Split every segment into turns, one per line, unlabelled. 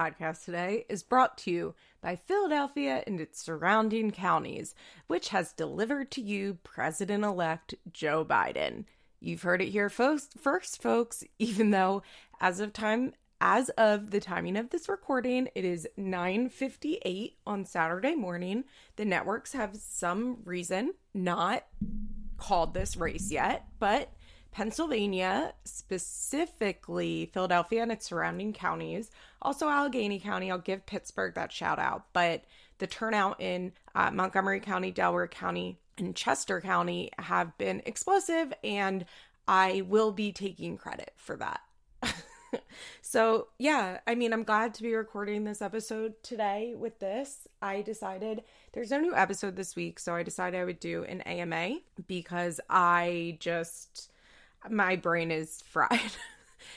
podcast today is brought to you by Philadelphia and its surrounding counties, which has delivered to you President elect Joe Biden. You've heard it here first, first, folks, even though as of time as of the timing of this recording, it is 9:58 on Saturday morning. The networks have some reason not called this race yet, but Pennsylvania, specifically Philadelphia and its surrounding counties, also Allegheny County. I'll give Pittsburgh that shout out, but the turnout in uh, Montgomery County, Delaware County, and Chester County have been explosive, and I will be taking credit for that. so, yeah, I mean, I'm glad to be recording this episode today with this. I decided there's no new episode this week, so I decided I would do an AMA because I just my brain is fried.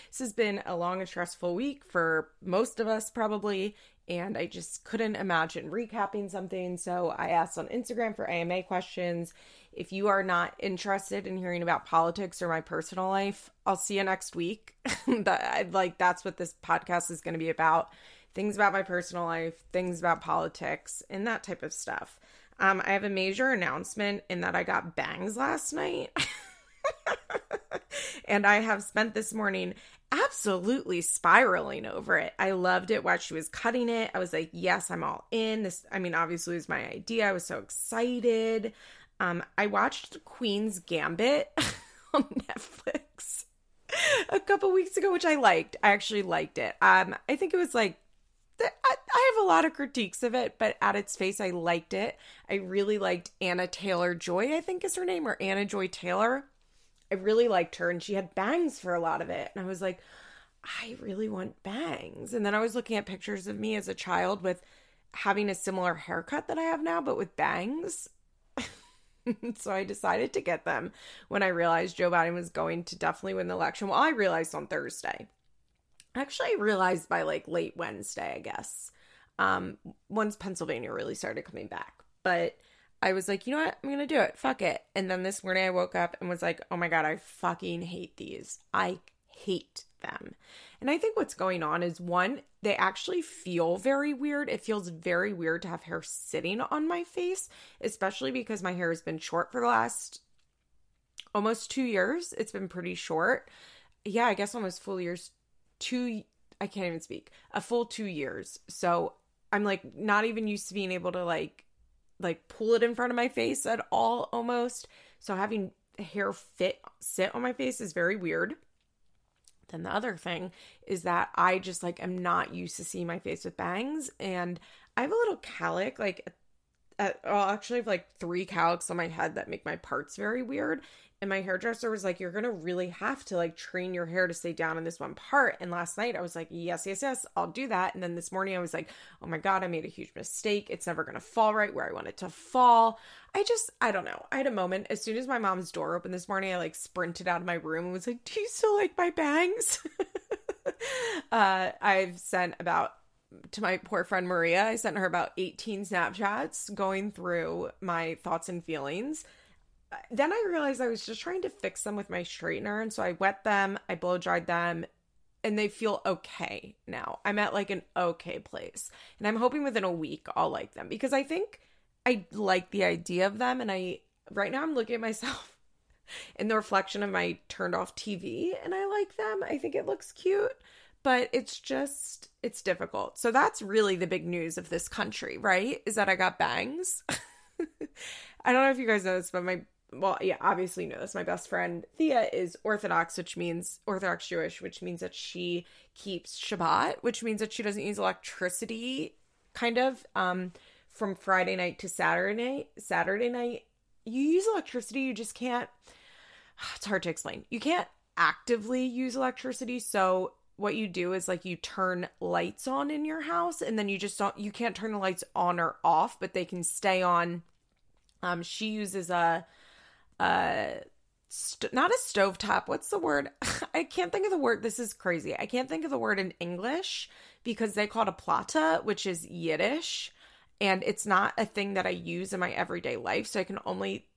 this has been a long and stressful week for most of us, probably, and I just couldn't imagine recapping something. So I asked on Instagram for AMA questions. If you are not interested in hearing about politics or my personal life, I'll see you next week. that like that's what this podcast is going to be about. Things about my personal life, things about politics, and that type of stuff. Um, I have a major announcement in that I got bangs last night. and I have spent this morning absolutely spiraling over it. I loved it while she was cutting it. I was like, yes, I'm all in. This, I mean, obviously, it was my idea. I was so excited. Um, I watched Queen's Gambit on Netflix a couple weeks ago, which I liked. I actually liked it. Um, I think it was like I have a lot of critiques of it, but at its face, I liked it. I really liked Anna Taylor Joy, I think is her name, or Anna Joy Taylor. I really liked her and she had bangs for a lot of it. And I was like, I really want bangs. And then I was looking at pictures of me as a child with having a similar haircut that I have now, but with bangs. so I decided to get them when I realized Joe Biden was going to definitely win the election. Well, I realized on Thursday. Actually, I realized by like late Wednesday, I guess. Um, once Pennsylvania really started coming back. But I was like, you know what? I'm going to do it. Fuck it. And then this morning I woke up and was like, oh my God, I fucking hate these. I hate them. And I think what's going on is one, they actually feel very weird. It feels very weird to have hair sitting on my face, especially because my hair has been short for the last almost two years. It's been pretty short. Yeah, I guess almost full years. Two, I can't even speak. A full two years. So I'm like not even used to being able to like like pull it in front of my face at all almost. So having hair fit sit on my face is very weird. Then the other thing is that I just like am not used to seeing my face with bangs and I have a little calic like at, well, actually have like three calics on my head that make my parts very weird and my hairdresser was like, You're gonna really have to like train your hair to stay down in this one part. And last night I was like, Yes, yes, yes, I'll do that. And then this morning I was like, Oh my God, I made a huge mistake. It's never gonna fall right where I want it to fall. I just, I don't know. I had a moment as soon as my mom's door opened this morning, I like sprinted out of my room and was like, Do you still like my bangs? uh, I've sent about to my poor friend Maria, I sent her about 18 Snapchats going through my thoughts and feelings then I realized I was just trying to fix them with my straightener. And so I wet them, I blow dried them, and they feel okay now. I'm at like an okay place. And I'm hoping within a week I'll like them because I think I like the idea of them. And I, right now, I'm looking at myself in the reflection of my turned off TV and I like them. I think it looks cute, but it's just, it's difficult. So that's really the big news of this country, right? Is that I got bangs. I don't know if you guys know this, but my well, yeah, obviously you know this. My best friend Thea is Orthodox, which means Orthodox Jewish, which means that she keeps Shabbat, which means that she doesn't use electricity, kind of, um, from Friday night to Saturday night. Saturday night, you use electricity, you just can't. It's hard to explain. You can't actively use electricity, so what you do is like you turn lights on in your house, and then you just don't. You can't turn the lights on or off, but they can stay on. Um, she uses a uh st- not a stovetop. What's the word? I can't think of the word. This is crazy. I can't think of the word in English because they call it a plata, which is Yiddish, and it's not a thing that I use in my everyday life. So I can only.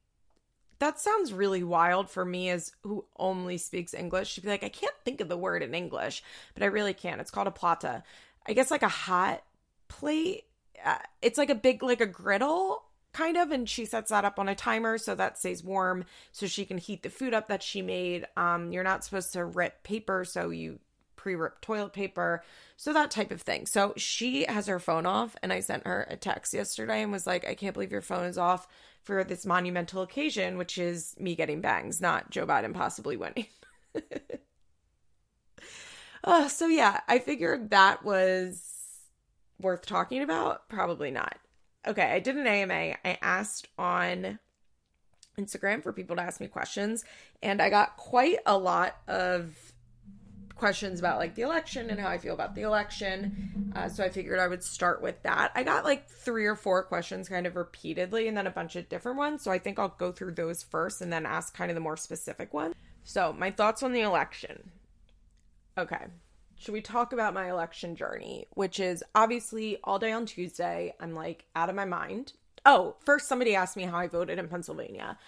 That sounds really wild for me as who only speaks English to be like, I can't think of the word in English, but I really can. It's called a plata. I guess like a hot plate. Uh, it's like a big like a griddle kind of and she sets that up on a timer so that stays warm so she can heat the food up that she made um you're not supposed to rip paper so you pre-rip toilet paper so that type of thing. So she has her phone off and i sent her a text yesterday and was like i can't believe your phone is off for this monumental occasion which is me getting bangs not joe biden possibly winning. Uh, so yeah i figured that was worth talking about. Probably not. Okay, I did an AMA. I asked on Instagram for people to ask me questions, and I got quite a lot of questions about like the election and how I feel about the election. Uh, so I figured I would start with that. I got like three or four questions kind of repeatedly and then a bunch of different ones. So I think I'll go through those first and then ask kind of the more specific one. So, my thoughts on the election. Okay should we talk about my election journey, which is obviously all day on Tuesday. I'm like out of my mind. Oh, first, somebody asked me how I voted in Pennsylvania.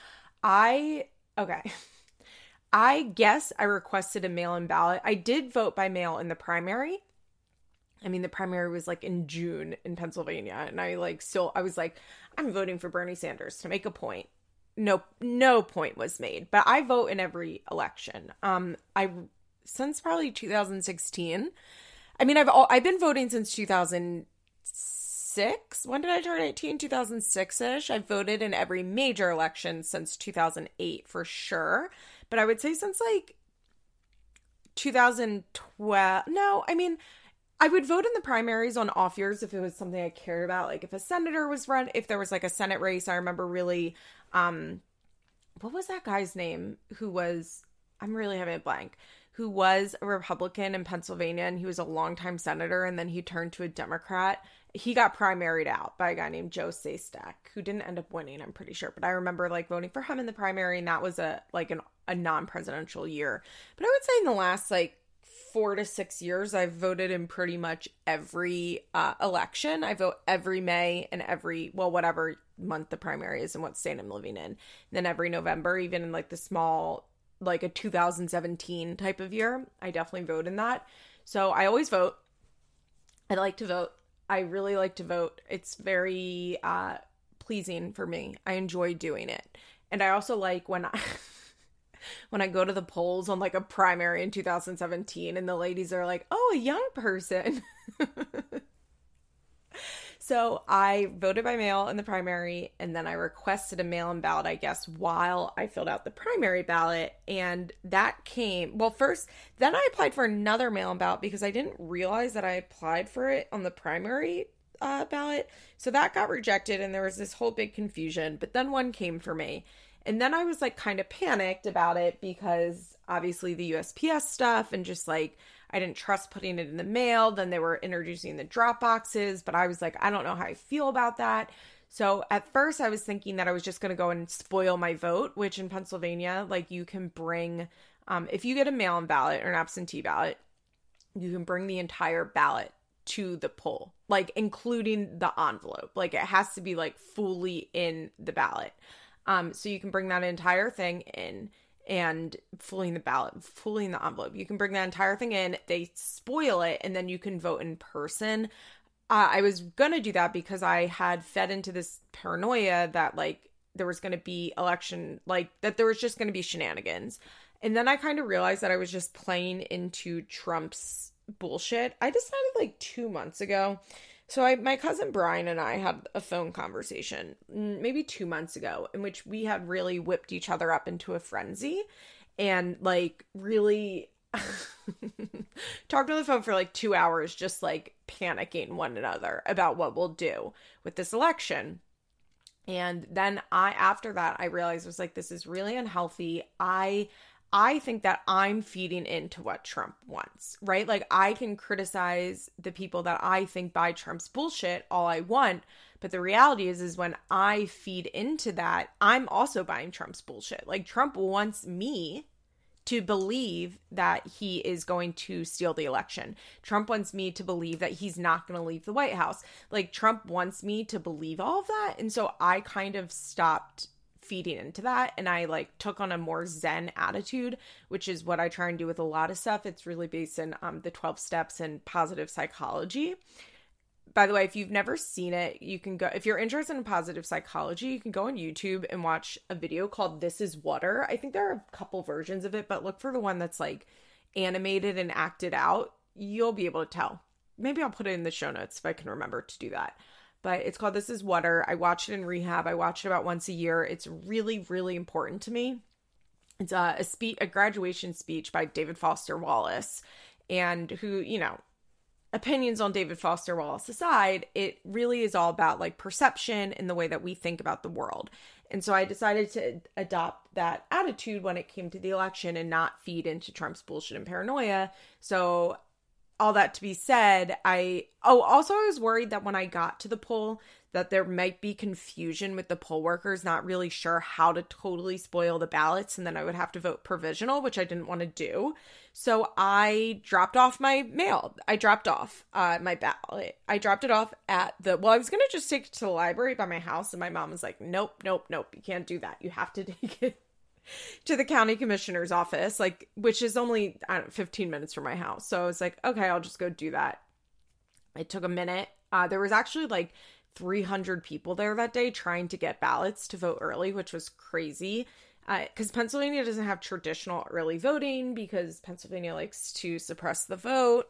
I, okay. I guess I requested a mail in ballot. I did vote by mail in the primary. I mean, the primary was like in June in Pennsylvania. And I like still, I was like, I'm voting for Bernie Sanders to make a point. No, no point was made, but I vote in every election. Um, I since probably 2016. I mean, I've all, I've been voting since 2006. When did I turn 18? 2006 ish. I've voted in every major election since 2008 for sure. But I would say since like 2012. No, I mean, I would vote in the primaries on off years if it was something I cared about. Like if a senator was run, if there was like a Senate race, I remember really, um, what was that guy's name who was, I'm really having a blank who was a Republican in Pennsylvania and he was a longtime senator and then he turned to a Democrat. He got primaried out by a guy named Joe Sestak, who didn't end up winning, I'm pretty sure. But I remember like voting for him in the primary and that was a like an, a non-presidential year. But I would say in the last like four to six years, I've voted in pretty much every uh, election. I vote every May and every, well, whatever month the primary is and what state I'm living in. And then every November, even in like the small like a 2017 type of year. I definitely vote in that. So I always vote. I like to vote. I really like to vote. It's very uh, pleasing for me. I enjoy doing it. And I also like when I when I go to the polls on like a primary in 2017 and the ladies are like, "Oh, a young person." So I voted by mail in the primary, and then I requested a mail in ballot, I guess, while I filled out the primary ballot. And that came, well, first, then I applied for another mail in ballot because I didn't realize that I applied for it on the primary uh, ballot. So that got rejected, and there was this whole big confusion. But then one came for me. And then I was like kind of panicked about it because obviously the USPS stuff and just like, I didn't trust putting it in the mail. Then they were introducing the drop boxes, but I was like, I don't know how I feel about that. So at first, I was thinking that I was just going to go and spoil my vote, which in Pennsylvania, like you can bring, um, if you get a mail in ballot or an absentee ballot, you can bring the entire ballot to the poll, like including the envelope. Like it has to be like fully in the ballot. Um, so you can bring that entire thing in and fooling the ballot, fooling the envelope. You can bring that entire thing in, they spoil it, and then you can vote in person. Uh, I was gonna do that because I had fed into this paranoia that like there was gonna be election, like that there was just gonna be shenanigans. And then I kind of realized that I was just playing into Trump's bullshit. I decided like two months ago so I my cousin Brian and I had a phone conversation maybe 2 months ago in which we had really whipped each other up into a frenzy and like really talked on the phone for like 2 hours just like panicking one another about what we'll do with this election. And then I after that I realized was like this is really unhealthy. I I think that I'm feeding into what Trump wants, right? Like I can criticize the people that I think buy Trump's bullshit all I want, but the reality is is when I feed into that, I'm also buying Trump's bullshit. Like Trump wants me to believe that he is going to steal the election. Trump wants me to believe that he's not going to leave the White House. Like Trump wants me to believe all of that. And so I kind of stopped feeding into that and I like took on a more zen attitude, which is what I try and do with a lot of stuff. It's really based in um, the 12 steps and positive psychology. By the way, if you've never seen it, you can go if you're interested in positive psychology, you can go on YouTube and watch a video called This is Water. I think there are a couple versions of it, but look for the one that's like animated and acted out. You'll be able to tell. Maybe I'll put it in the show notes if I can remember to do that but it's called This Is Water. I watch it in rehab. I watch it about once a year. It's really, really important to me. It's a, a speech, a graduation speech by David Foster Wallace, and who, you know, opinions on David Foster Wallace aside, it really is all about like perception and the way that we think about the world. And so I decided to adopt that attitude when it came to the election and not feed into Trump's bullshit and paranoia. So all that to be said, I oh also I was worried that when I got to the poll that there might be confusion with the poll workers not really sure how to totally spoil the ballots and then I would have to vote provisional, which I didn't want to do. So I dropped off my mail. I dropped off uh, my ballot. I dropped it off at the well, I was gonna just take it to the library by my house, and my mom was like, Nope, nope, nope, you can't do that. You have to take it to the county commissioner's office, like which is only I don't know, 15 minutes from my house. So I was like, okay, I'll just go do that. It took a minute. Uh, there was actually like 300 people there that day trying to get ballots to vote early, which was crazy. Because uh, Pennsylvania doesn't have traditional early voting because Pennsylvania likes to suppress the vote.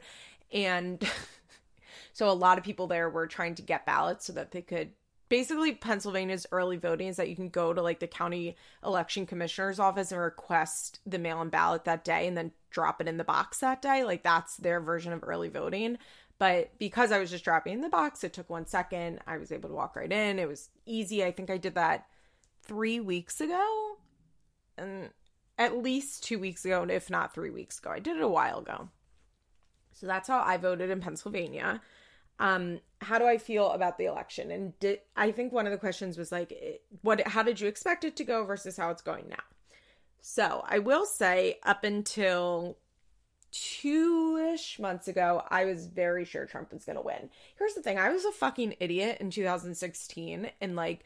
And so a lot of people there were trying to get ballots so that they could basically Pennsylvania's early voting is that you can go to like the county election commissioner's office and request the mail-in ballot that day and then drop it in the box that day. Like that's their version of early voting. But because I was just dropping in the box, it took one second. I was able to walk right in. It was easy. I think I did that three weeks ago. And at least two weeks ago, if not three weeks ago. I did it a while ago. So that's how I voted in Pennsylvania um how do i feel about the election? And did, i think one of the questions was like what how did you expect it to go versus how it's going now? So i will say up until two-ish months ago i was very sure trump was going to win. Here's the thing i was a fucking idiot in 2016 and like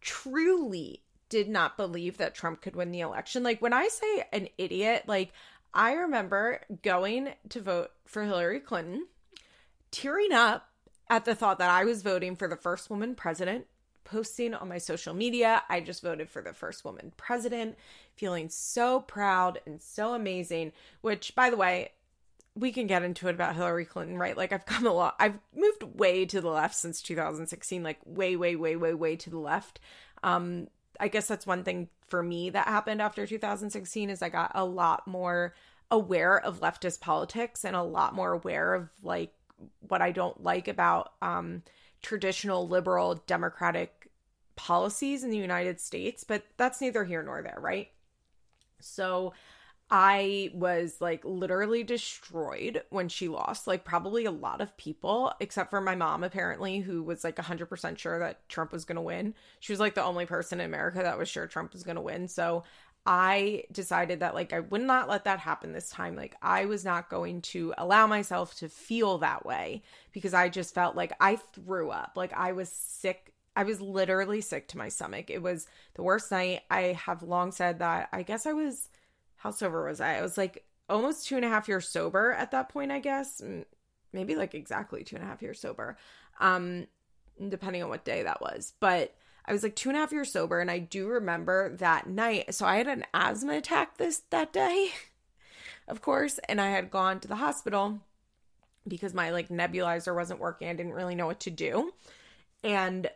truly did not believe that trump could win the election. Like when i say an idiot like i remember going to vote for hillary clinton tearing up at the thought that I was voting for the first woman president, posting on my social media, I just voted for the first woman president, feeling so proud and so amazing, which, by the way, we can get into it about Hillary Clinton, right? Like, I've come a lot, I've moved way to the left since 2016, like, way, way, way, way, way to the left. Um, I guess that's one thing for me that happened after 2016 is I got a lot more aware of leftist politics and a lot more aware of like what I don't like about um, traditional liberal democratic policies in the United States, but that's neither here nor there, right? So I was like literally destroyed when she lost. Like, probably a lot of people, except for my mom, apparently, who was like 100% sure that Trump was going to win. She was like the only person in America that was sure Trump was going to win. So I decided that like I would not let that happen this time. Like I was not going to allow myself to feel that way because I just felt like I threw up. Like I was sick. I was literally sick to my stomach. It was the worst night. I have long said that I guess I was how sober was I? I was like almost two and a half years sober at that point, I guess. Maybe like exactly two and a half years sober. Um, depending on what day that was. But I was like two and a half years sober, and I do remember that night. So I had an asthma attack this that day, of course, and I had gone to the hospital because my like nebulizer wasn't working. I didn't really know what to do. And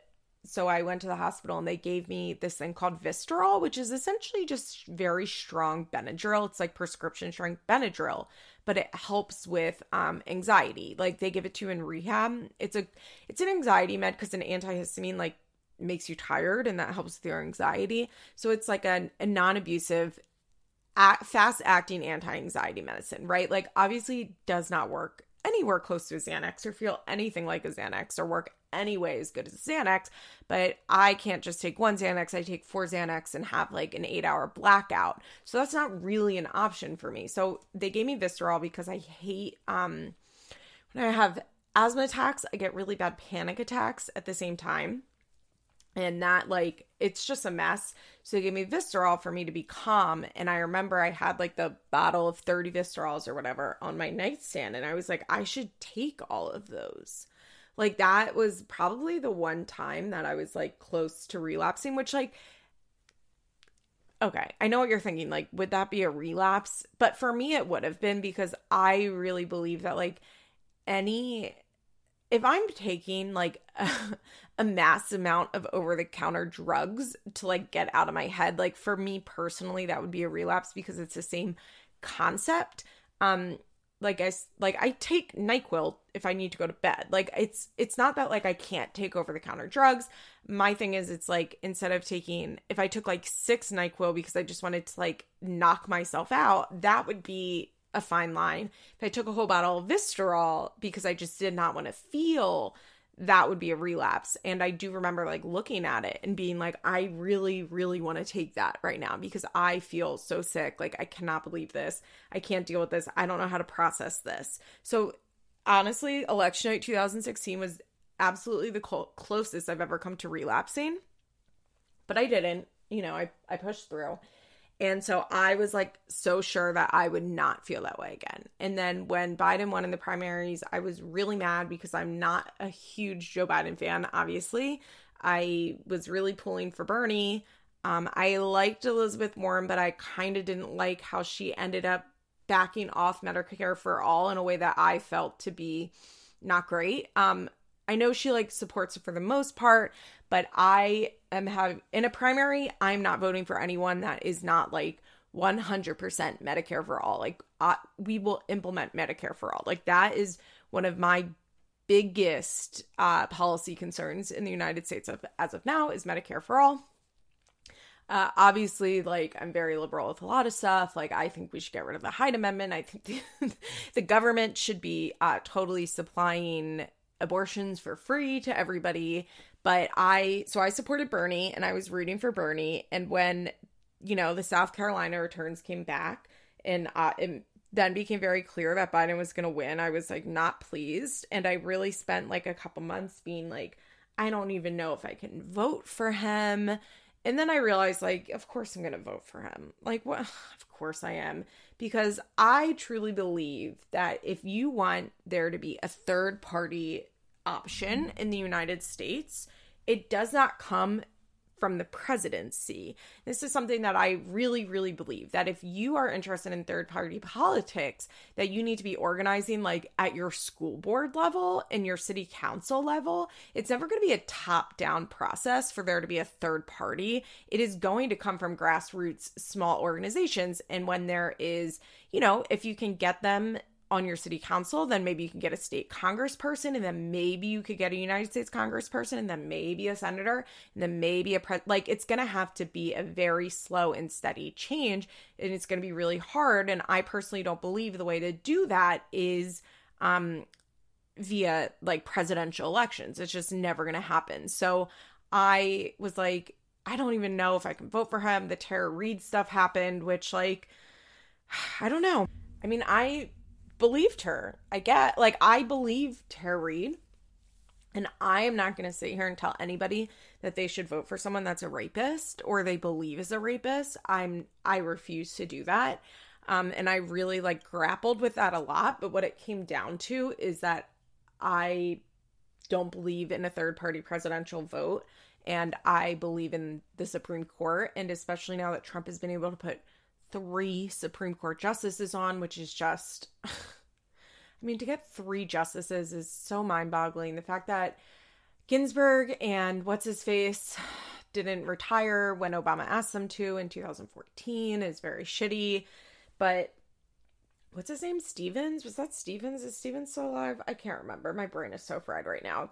so I went to the hospital and they gave me this thing called Vistaril, which is essentially just very strong Benadryl. It's like prescription strength Benadryl, but it helps with um, anxiety. Like they give it to you in rehab. It's a it's an anxiety med because an antihistamine like makes you tired and that helps with your anxiety. So it's like a, a non abusive, fast acting anti anxiety medicine, right? Like, obviously, does not work anywhere close to a Xanax or feel anything like a Xanax or work anyway as good as Xanax. But I can't just take one Xanax, I take four Xanax and have like an eight hour blackout. So that's not really an option for me. So they gave me Vistaril because I hate, um, when I have asthma attacks, I get really bad panic attacks at the same time and that like it's just a mess. So they gave me Vistaril for me to be calm and i remember i had like the bottle of 30 Vistarils or whatever on my nightstand and i was like i should take all of those. Like that was probably the one time that i was like close to relapsing which like okay i know what you're thinking like would that be a relapse? But for me it would have been because i really believe that like any if I'm taking like a mass amount of over the counter drugs to like get out of my head, like for me personally, that would be a relapse because it's the same concept. Um, like I like I take NyQuil if I need to go to bed. Like it's it's not that like I can't take over the counter drugs. My thing is it's like instead of taking if I took like 6 NyQuil because I just wanted to like knock myself out, that would be a fine line. If I took a whole bottle of Vistaril because I just did not want to feel, that would be a relapse. And I do remember like looking at it and being like, I really, really want to take that right now because I feel so sick. Like, I cannot believe this. I can't deal with this. I don't know how to process this. So, honestly, election night 2016 was absolutely the cl- closest I've ever come to relapsing. But I didn't. You know, I, I pushed through. And so I was like so sure that I would not feel that way again. And then when Biden won in the primaries, I was really mad because I'm not a huge Joe Biden fan, obviously. I was really pulling for Bernie. Um, I liked Elizabeth Warren, but I kind of didn't like how she ended up backing off Medicare for all in a way that I felt to be not great. Um, I know she like supports it for the most part, but I am have in a primary, I'm not voting for anyone that is not like 100% Medicare for all. Like uh, we will implement Medicare for all. Like that is one of my biggest uh, policy concerns in the United States of, as of now is Medicare for all. Uh, obviously, like I'm very liberal with a lot of stuff. Like I think we should get rid of the Hyde Amendment. I think the, the government should be uh, totally supplying abortions for free to everybody. But I, so I supported Bernie and I was rooting for Bernie. And when, you know, the South Carolina returns came back and it then became very clear that Biden was going to win, I was like not pleased. And I really spent like a couple months being like, I don't even know if I can vote for him. And then I realized, like, of course I'm going to vote for him. Like, what? Of course I am. Because I truly believe that if you want there to be a third party option in the United States, it does not come from the presidency. This is something that I really, really believe that if you are interested in third party politics, that you need to be organizing like at your school board level and your city council level. It's never going to be a top down process for there to be a third party. It is going to come from grassroots small organizations. And when there is, you know, if you can get them on your city council, then maybe you can get a state congressperson, and then maybe you could get a United States congressperson, and then maybe a senator, and then maybe a pres. Like it's gonna have to be a very slow and steady change, and it's gonna be really hard. And I personally don't believe the way to do that is um via like presidential elections. It's just never gonna happen. So I was like, I don't even know if I can vote for him. The Tara Reade stuff happened, which like I don't know. I mean, I believed her. I get like I believe Tara Reade. And I am not going to sit here and tell anybody that they should vote for someone that's a rapist or they believe is a rapist. I'm I refuse to do that. Um, and I really like grappled with that a lot. But what it came down to is that I don't believe in a third party presidential vote. And I believe in the Supreme Court. And especially now that Trump has been able to put three Supreme Court justices on, which is just, I mean, to get three justices is so mind boggling. The fact that Ginsburg and what's his face didn't retire when Obama asked them to in 2014 is very shitty. But what's his name? Stevens? Was that Stevens? Is Stevens still alive? I can't remember. My brain is so fried right now.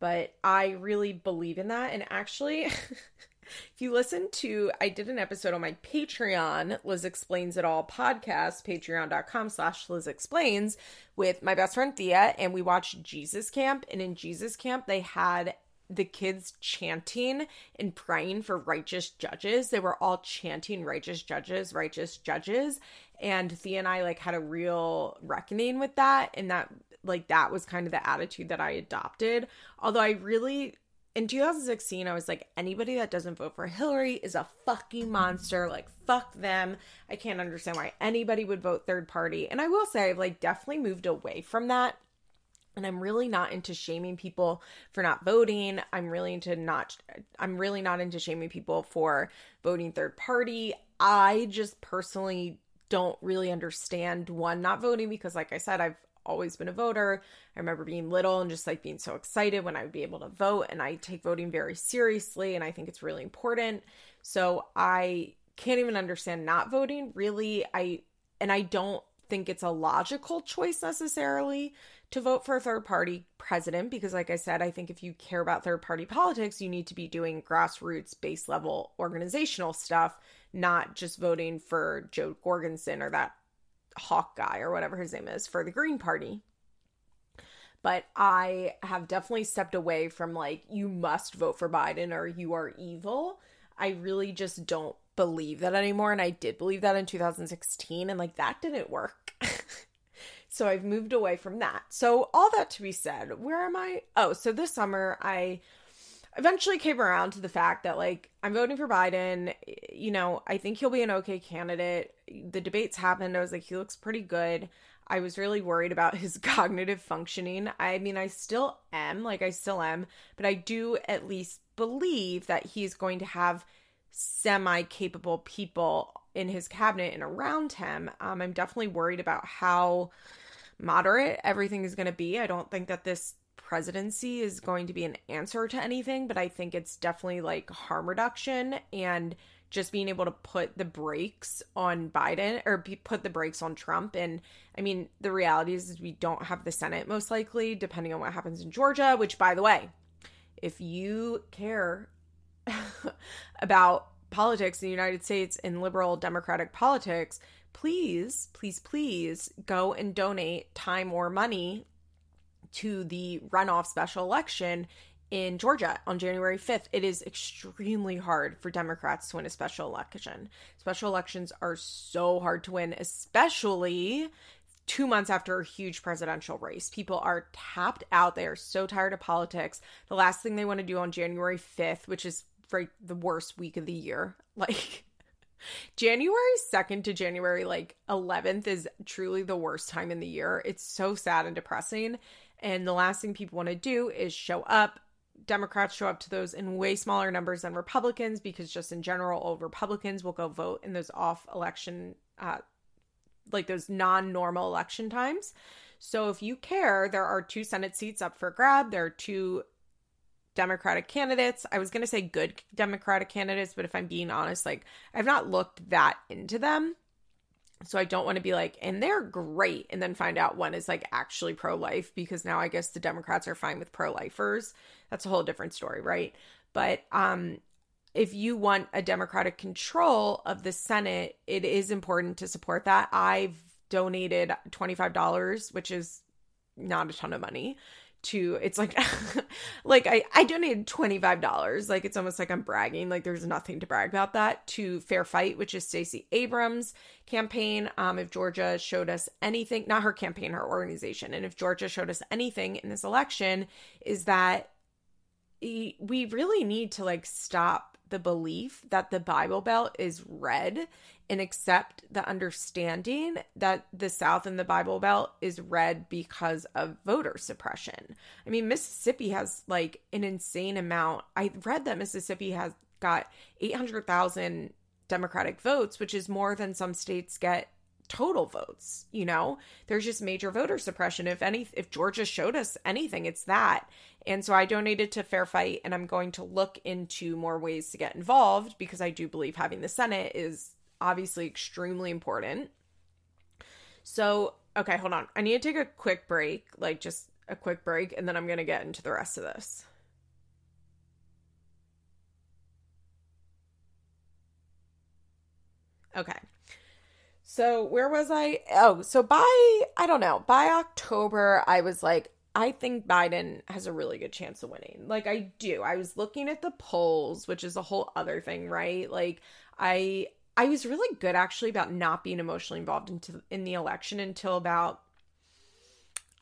But I really believe in that. And actually, If you listen to, I did an episode on my Patreon, Liz Explains It All podcast, patreon.com slash Liz Explains, with my best friend Thea, and we watched Jesus Camp. And in Jesus Camp, they had the kids chanting and praying for righteous judges. They were all chanting righteous judges, righteous judges. And Thea and I like had a real reckoning with that. And that like that was kind of the attitude that I adopted. Although I really in 2016, I was like, anybody that doesn't vote for Hillary is a fucking monster. Like, fuck them. I can't understand why anybody would vote third party. And I will say, I've like definitely moved away from that. And I'm really not into shaming people for not voting. I'm really into not, I'm really not into shaming people for voting third party. I just personally don't really understand one, not voting because, like I said, I've always been a voter. I remember being little and just like being so excited when I would be able to vote. And I take voting very seriously and I think it's really important. So I can't even understand not voting. Really, I, and I don't think it's a logical choice necessarily to vote for a third party president because, like I said, I think if you care about third party politics, you need to be doing grassroots, base level organizational stuff, not just voting for Jo Jorgensen or that Hawk guy or whatever his name is for the Green Party. But I have definitely stepped away from like, you must vote for Biden or you are evil. I really just don't believe that anymore. And I did believe that in 2016, and like that didn't work. so I've moved away from that. So, all that to be said, where am I? Oh, so this summer I eventually came around to the fact that like I'm voting for Biden. You know, I think he'll be an okay candidate. The debates happened. I was like, he looks pretty good. I was really worried about his cognitive functioning. I mean, I still am, like I still am, but I do at least believe that he's going to have semi capable people in his cabinet and around him. Um, I'm definitely worried about how moderate everything is going to be. I don't think that this presidency is going to be an answer to anything, but I think it's definitely like harm reduction and just being able to put the brakes on Biden or put the brakes on Trump. And I mean, the reality is, is we don't have the Senate most likely, depending on what happens in Georgia, which, by the way, if you care about politics in the United States and liberal democratic politics, please, please, please go and donate time or money to the runoff special election in Georgia on January 5th. It is extremely hard for Democrats to win a special election. Special elections are so hard to win, especially two months after a huge presidential race. People are tapped out. They are so tired of politics. The last thing they want to do on January 5th, which is for the worst week of the year, like January 2nd to January like 11th is truly the worst time in the year. It's so sad and depressing. And the last thing people want to do is show up. Democrats show up to those in way smaller numbers than Republicans because, just in general, all Republicans will go vote in those off election, uh, like those non normal election times. So, if you care, there are two Senate seats up for grab. There are two Democratic candidates. I was going to say good Democratic candidates, but if I'm being honest, like I've not looked that into them. So I don't want to be like, and they're great, and then find out one is like actually pro life because now I guess the Democrats are fine with pro lifers. That's a whole different story, right? But um, if you want a Democratic control of the Senate, it is important to support that. I've donated $25, which is not a ton of money to it's like like I I donated $25 like it's almost like I'm bragging. Like there's nothing to brag about that. To Fair Fight which is Stacey Abrams campaign. Um if Georgia showed us anything not her campaign her organization. And if Georgia showed us anything in this election is that we really need to like stop the belief that the Bible Belt is red and accept the understanding that the South and the Bible Belt is red because of voter suppression. I mean, Mississippi has like an insane amount. I read that Mississippi has got 800,000 Democratic votes, which is more than some states get total votes you know there's just major voter suppression if any if georgia showed us anything it's that and so i donated to fair fight and i'm going to look into more ways to get involved because i do believe having the senate is obviously extremely important. So, okay, hold on. I need to take a quick break, like just a quick break, and then I'm going to get into the rest of this. Okay. So, where was I? Oh, so by, I don't know, by October, I was like, I think Biden has a really good chance of winning. Like, I do. I was looking at the polls, which is a whole other thing, right? Like, I I was really good actually about not being emotionally involved into in the election until about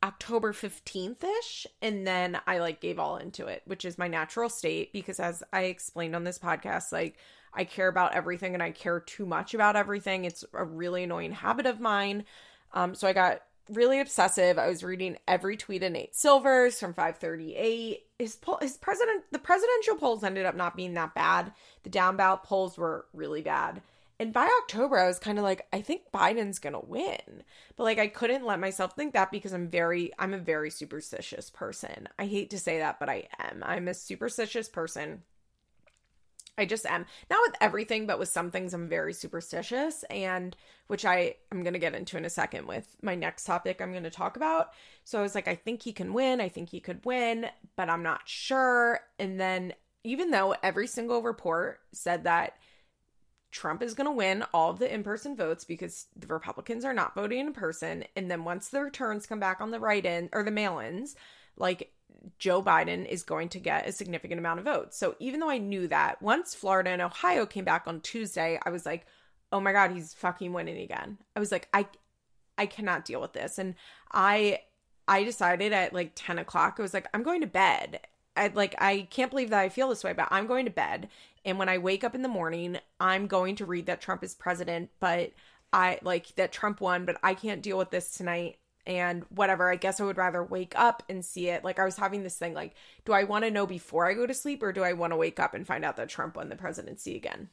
October 15th ish. And then I like gave all into it, which is my natural state because as I explained on this podcast, like I care about everything and I care too much about everything. It's a really annoying habit of mine. Um, so I got really obsessive. I was reading every tweet of Nate Silvers from 538. His poll, his president, the presidential polls ended up not being that bad. The down ballot polls were really bad. And by October, I was kind of like, I think Biden's gonna win. But like, I couldn't let myself think that because I'm very, I'm a very superstitious person. I hate to say that, but I am. I'm a superstitious person. I just am. Not with everything, but with some things I'm very superstitious and which I am going to get into in a second with my next topic I'm going to talk about. So I was like I think he can win. I think he could win, but I'm not sure. And then even though every single report said that Trump is going to win all of the in-person votes because the Republicans are not voting in person and then once the returns come back on the write-in or the mail-ins, like Joe Biden is going to get a significant amount of votes. So even though I knew that, once Florida and Ohio came back on Tuesday, I was like, "Oh my god, he's fucking winning again." I was like, "I, I cannot deal with this," and I, I decided at like ten o'clock, I was like, "I'm going to bed." I like, I can't believe that I feel this way, but I'm going to bed, and when I wake up in the morning, I'm going to read that Trump is president, but I like that Trump won, but I can't deal with this tonight and whatever. I guess I would rather wake up and see it. Like I was having this thing like, do I want to know before I go to sleep or do I want to wake up and find out that Trump won the presidency again?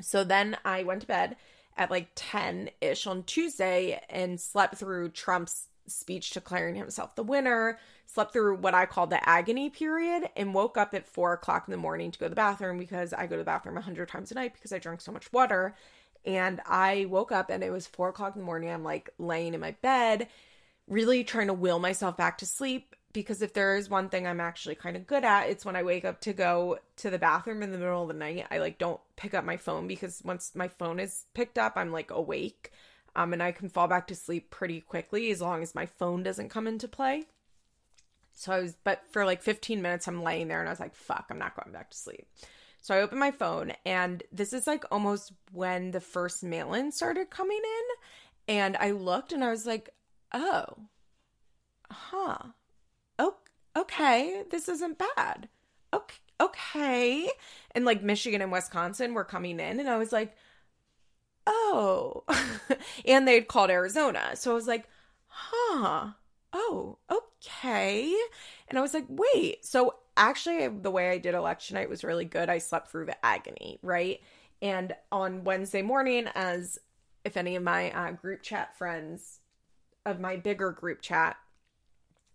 So then I went to bed at like 10 ish on Tuesday and slept through Trump's speech declaring himself the winner, slept through what I call the agony period, and woke up at four o'clock in the morning to go to the bathroom because I go to the bathroom a hundred times a night because I drink so much water. And I woke up and it was four o'clock in the morning. I'm like laying in my bed, really trying to will myself back to sleep. Because if there is one thing I'm actually kind of good at, it's when I wake up to go to the bathroom in the middle of the night. I like don't pick up my phone because once my phone is picked up, I'm like awake. Um, and I can fall back to sleep pretty quickly as long as my phone doesn't come into play. So I was, but for like 15 minutes, I'm laying there and I was like, fuck, I'm not going back to sleep. So I opened my phone, and this is like almost when the first mail in started coming in. And I looked and I was like, oh, huh. Okay. This isn't bad. Okay. Okay. And like Michigan and Wisconsin were coming in, and I was like, oh. and they'd called Arizona. So I was like, huh. Oh, okay. And I was like, wait. So actually the way I did election night was really good. I slept through the agony, right? And on Wednesday morning, as if any of my uh, group chat friends of my bigger group chat,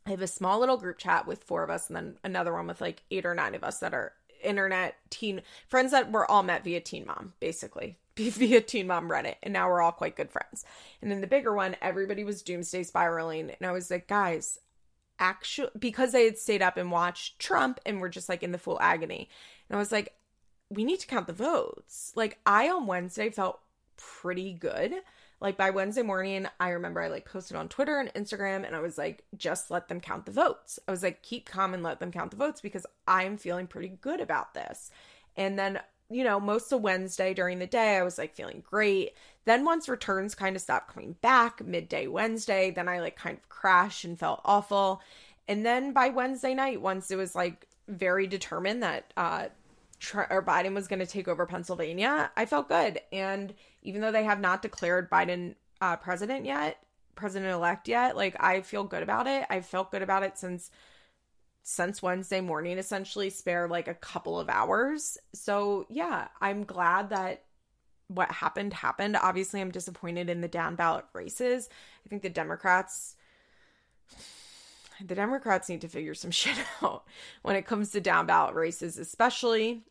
I have a small little group chat with four of us, and then another one with like eight or nine of us that are internet teen friends that were all met via Teen Mom, basically via Teen Mom Reddit, and now we're all quite good friends. And then the bigger one, everybody was doomsday spiraling, and I was like, guys, actually because they had stayed up and watched Trump and were just like in the full agony. And I was like, we need to count the votes. Like I on Wednesday felt pretty good. Like by Wednesday morning, I remember I like posted on Twitter and Instagram and I was like, just let them count the votes. I was like, keep calm and let them count the votes because I'm feeling pretty good about this. And then you know, most of Wednesday during the day, I was like feeling great. Then once returns kind of stopped coming back midday Wednesday, then I like kind of crashed and felt awful. And then by Wednesday night, once it was like very determined that uh or Biden was going to take over Pennsylvania, I felt good. And even though they have not declared Biden uh, president yet, president elect yet, like I feel good about it. I've felt good about it since since Wednesday morning, essentially spare like a couple of hours. So, yeah, I'm glad that what happened happened. Obviously, I'm disappointed in the down ballot races. I think the Democrats the Democrats need to figure some shit out when it comes to down ballot races, especially.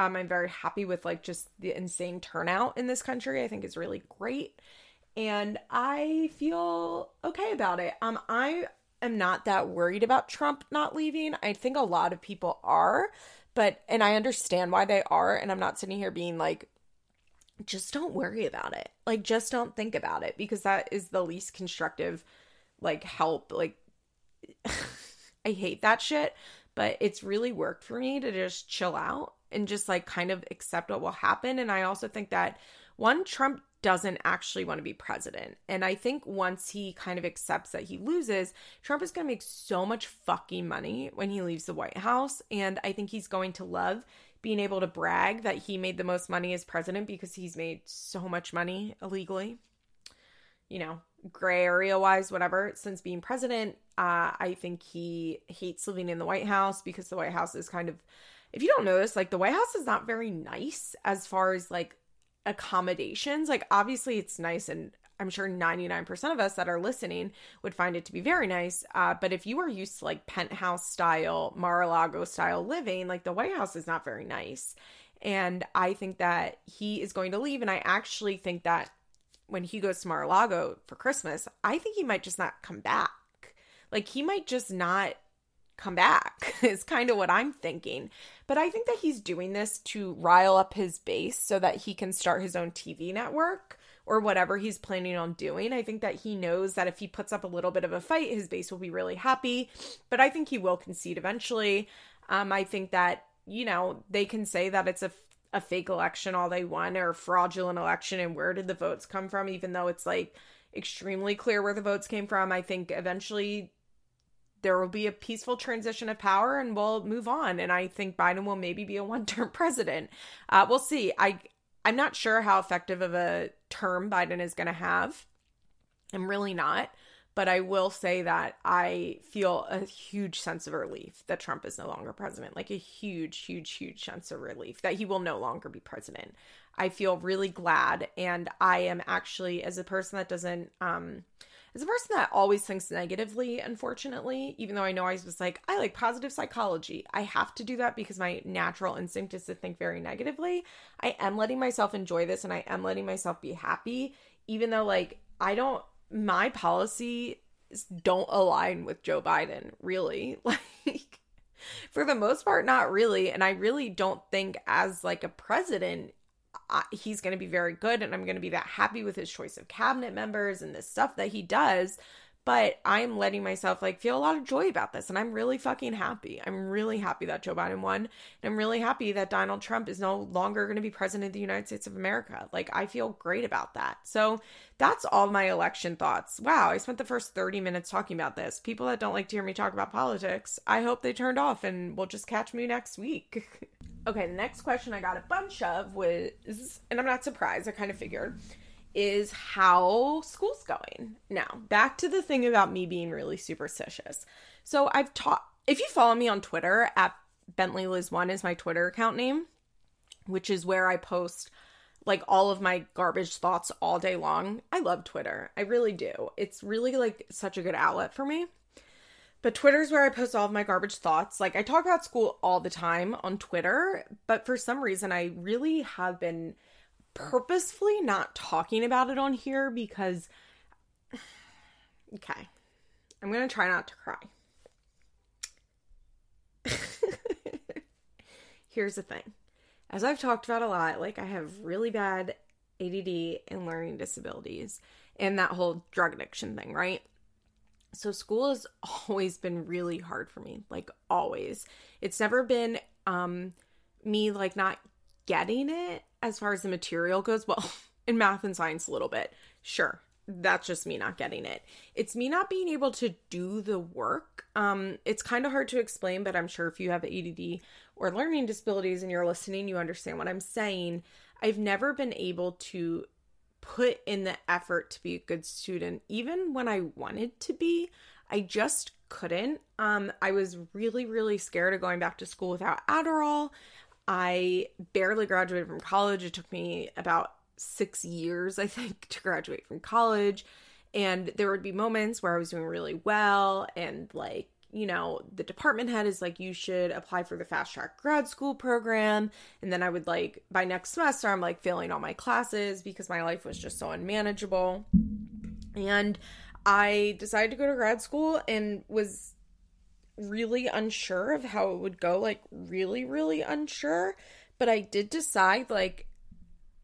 Um, I'm very happy with like just the insane turnout in this country. I think is really great, and I feel okay about it. Um, I am not that worried about Trump not leaving. I think a lot of people are, but, and I understand why they are. And I'm not sitting here being like, just don't worry about it. Like, just don't think about it because that is the least constructive, like, help. Like, I hate that shit, but it's really worked for me to just chill out and just like kind of accept what will happen. And I also think that one, Trump doesn't actually want to be president. And I think once he kind of accepts that he loses, Trump is going to make so much fucking money when he leaves the White House. And I think he's going to love being able to brag that he made the most money as president because he's made so much money illegally. You know, gray area wise, whatever, since being president. Uh, I think he hates living in the White House because the White House is kind of, if you don't notice, like the White House is not very nice as far as like accommodations. Like, obviously, it's nice, and I'm sure 99% of us that are listening would find it to be very nice. Uh, but if you are used to like penthouse style, Mar a Lago style living, like the White House is not very nice. And I think that he is going to leave. And I actually think that when he goes to Mar a Lago for Christmas, I think he might just not come back. Like, he might just not come back is kind of what I'm thinking. But I think that he's doing this to rile up his base so that he can start his own TV network or whatever he's planning on doing. I think that he knows that if he puts up a little bit of a fight, his base will be really happy. But I think he will concede eventually. Um, I think that, you know, they can say that it's a a fake election all they want or fraudulent election and where did the votes come from even though it's like extremely clear where the votes came from i think eventually there will be a peaceful transition of power and we'll move on. And I think Biden will maybe be a one term president. Uh, we'll see. I, I'm not sure how effective of a term Biden is going to have. I'm really not. But I will say that I feel a huge sense of relief that Trump is no longer president. Like a huge, huge, huge sense of relief that he will no longer be president. I feel really glad. And I am actually, as a person that doesn't, um, as a person that always thinks negatively, unfortunately, even though I know I was like, I like positive psychology, I have to do that because my natural instinct is to think very negatively. I am letting myself enjoy this and I am letting myself be happy, even though, like, I don't, my policy don't align with Joe Biden, really. Like, for the most part, not really. And I really don't think, as like a president, I, he's going to be very good and I'm going to be that happy with his choice of cabinet members and the stuff that he does. But I'm letting myself like feel a lot of joy about this and I'm really fucking happy. I'm really happy that Joe Biden won. And I'm really happy that Donald Trump is no longer going to be president of the United States of America. Like I feel great about that. So that's all my election thoughts. Wow, I spent the first 30 minutes talking about this. People that don't like to hear me talk about politics, I hope they turned off and will just catch me next week. Okay, the next question I got a bunch of was, and I'm not surprised, I kind of figured, is how school's going. Now, back to the thing about me being really superstitious. So I've taught, if you follow me on Twitter, at Bentley Liz One is my Twitter account name, which is where I post like all of my garbage thoughts all day long. I love Twitter. I really do. It's really like such a good outlet for me. But Twitter's where I post all of my garbage thoughts. Like I talk about school all the time on Twitter, but for some reason I really have been purposefully not talking about it on here because okay. I'm going to try not to cry. Here's the thing. As I've talked about a lot, like I have really bad ADD and learning disabilities and that whole drug addiction thing, right? So school has always been really hard for me, like always. It's never been um me like not getting it as far as the material goes. Well, in math and science a little bit. Sure. That's just me not getting it. It's me not being able to do the work. Um it's kind of hard to explain, but I'm sure if you have ADD or learning disabilities and you're listening, you understand what I'm saying. I've never been able to put in the effort to be a good student even when I wanted to be. I just couldn't. Um I was really really scared of going back to school without Adderall. I barely graduated from college. It took me about 6 years I think to graduate from college and there would be moments where I was doing really well and like you know, the department head is like, you should apply for the fast track grad school program. And then I would like, by next semester, I'm like failing all my classes because my life was just so unmanageable. And I decided to go to grad school and was really unsure of how it would go, like, really, really unsure. But I did decide, like,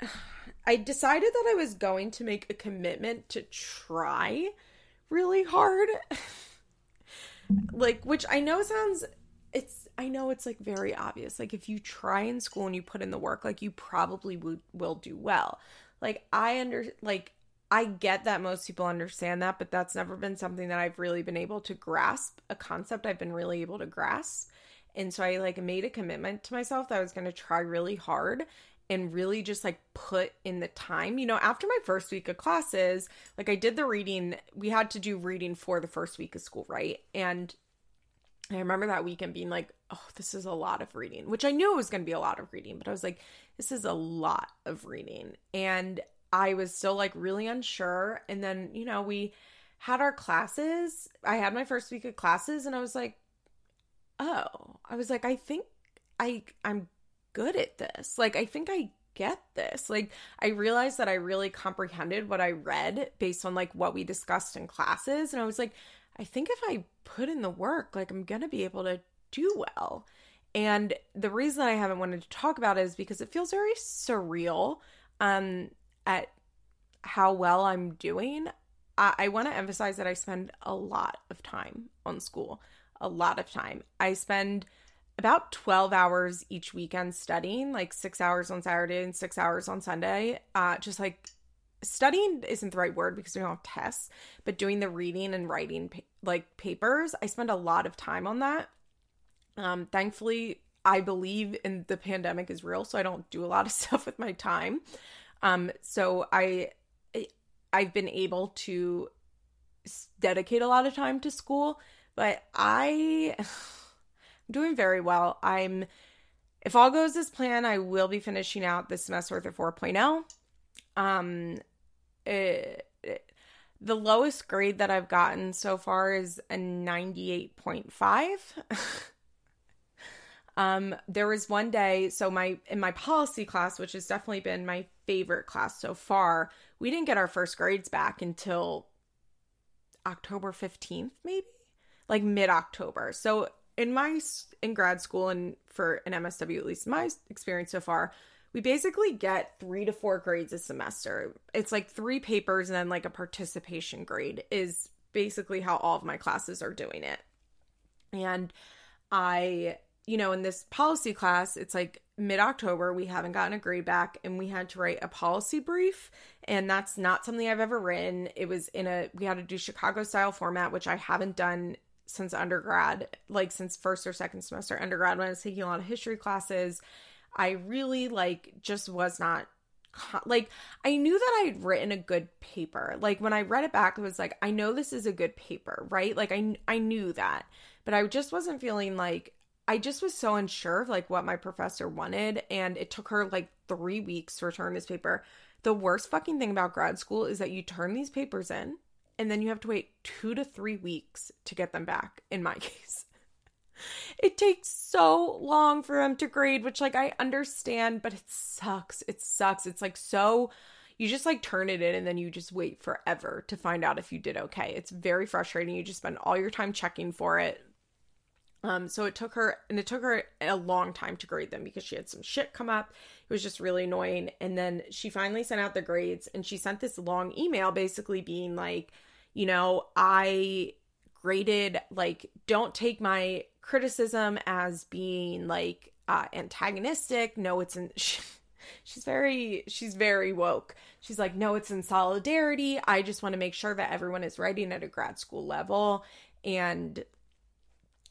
I decided that I was going to make a commitment to try really hard. like which I know sounds it's I know it's like very obvious. Like if you try in school and you put in the work, like you probably would will do well. Like I under like I get that most people understand that, but that's never been something that I've really been able to grasp, a concept I've been really able to grasp. And so I like made a commitment to myself that I was going to try really hard and really just like put in the time. You know, after my first week of classes, like I did the reading, we had to do reading for the first week of school, right? And I remember that weekend being like, oh, this is a lot of reading, which I knew it was going to be a lot of reading, but I was like, this is a lot of reading. And I was still like really unsure. And then, you know, we had our classes. I had my first week of classes and I was like, oh, I was like, I think I I'm good at this. Like I think I get this. Like I realized that I really comprehended what I read based on like what we discussed in classes and I was like I think if I put in the work like I'm going to be able to do well. And the reason I haven't wanted to talk about it is because it feels very surreal um at how well I'm doing. I, I want to emphasize that I spend a lot of time on school, a lot of time. I spend about 12 hours each weekend studying, like six hours on Saturday and six hours on Sunday. Uh, just like studying isn't the right word because we don't have tests, but doing the reading and writing pa- like papers, I spend a lot of time on that. Um, thankfully, I believe in the pandemic is real, so I don't do a lot of stuff with my time. Um, so I I've been able to dedicate a lot of time to school, but I doing very well. I'm if all goes as planned, I will be finishing out this semester with a 4.0. Um it, it, the lowest grade that I've gotten so far is a 98.5. um there was one day so my in my policy class which has definitely been my favorite class so far we didn't get our first grades back until October 15th maybe like mid October so in my in grad school and for an MSW at least my experience so far we basically get 3 to 4 grades a semester it's like 3 papers and then like a participation grade is basically how all of my classes are doing it and I you know, in this policy class, it's like mid October, we haven't gotten a grade back, and we had to write a policy brief. And that's not something I've ever written. It was in a, we had to do Chicago style format, which I haven't done since undergrad, like since first or second semester undergrad when I was taking a lot of history classes. I really like just was not like I knew that I had written a good paper. Like when I read it back, it was like I know this is a good paper, right? Like I I knew that, but I just wasn't feeling like I just was so unsure of like what my professor wanted and it took her like 3 weeks to return this paper. The worst fucking thing about grad school is that you turn these papers in and then you have to wait 2 to 3 weeks to get them back in my case. It takes so long for them to grade, which like I understand, but it sucks. It sucks. It's like so you just like turn it in and then you just wait forever to find out if you did okay. It's very frustrating. You just spend all your time checking for it um, so it took her, and it took her a long time to grade them because she had some shit come up. It was just really annoying. And then she finally sent out the grades, and she sent this long email basically being like, you know, I graded, like, don't take my criticism as being like uh, antagonistic. No, it's in. she's very she's very woke she's like no it's in solidarity i just want to make sure that everyone is writing at a grad school level and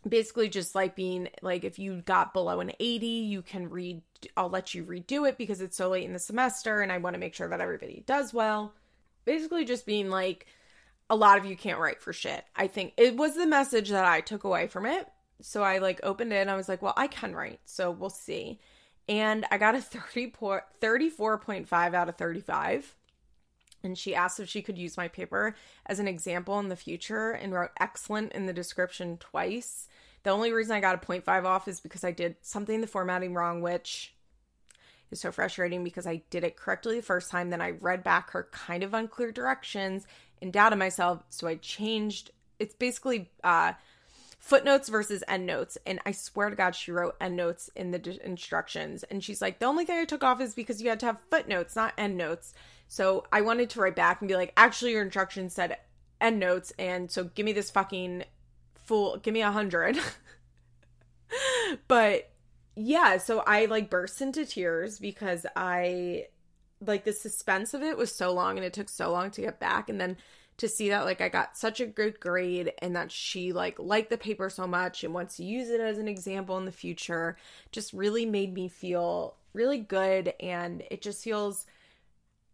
basically just like being like if you got below an 80 you can read i'll let you redo it because it's so late in the semester and i want to make sure that everybody does well basically just being like a lot of you can't write for shit i think it was the message that i took away from it so i like opened it and i was like well i can write so we'll see and i got a 30 34.5 out of 35 and she asked if she could use my paper as an example in the future and wrote excellent in the description twice. The only reason I got a 0.5 off is because I did something in the formatting wrong, which is so frustrating because I did it correctly the first time. Then I read back her kind of unclear directions and doubted myself. So I changed. It's basically uh, footnotes versus endnotes. And I swear to God, she wrote endnotes in the instructions. And she's like, the only thing I took off is because you had to have footnotes, not endnotes. So I wanted to write back and be like, actually, your instructions said end notes, and so give me this fucking full, give me a hundred. but yeah, so I like burst into tears because I like the suspense of it was so long and it took so long to get back and then to see that like I got such a good grade and that she like liked the paper so much and wants to use it as an example in the future just really made me feel really good and it just feels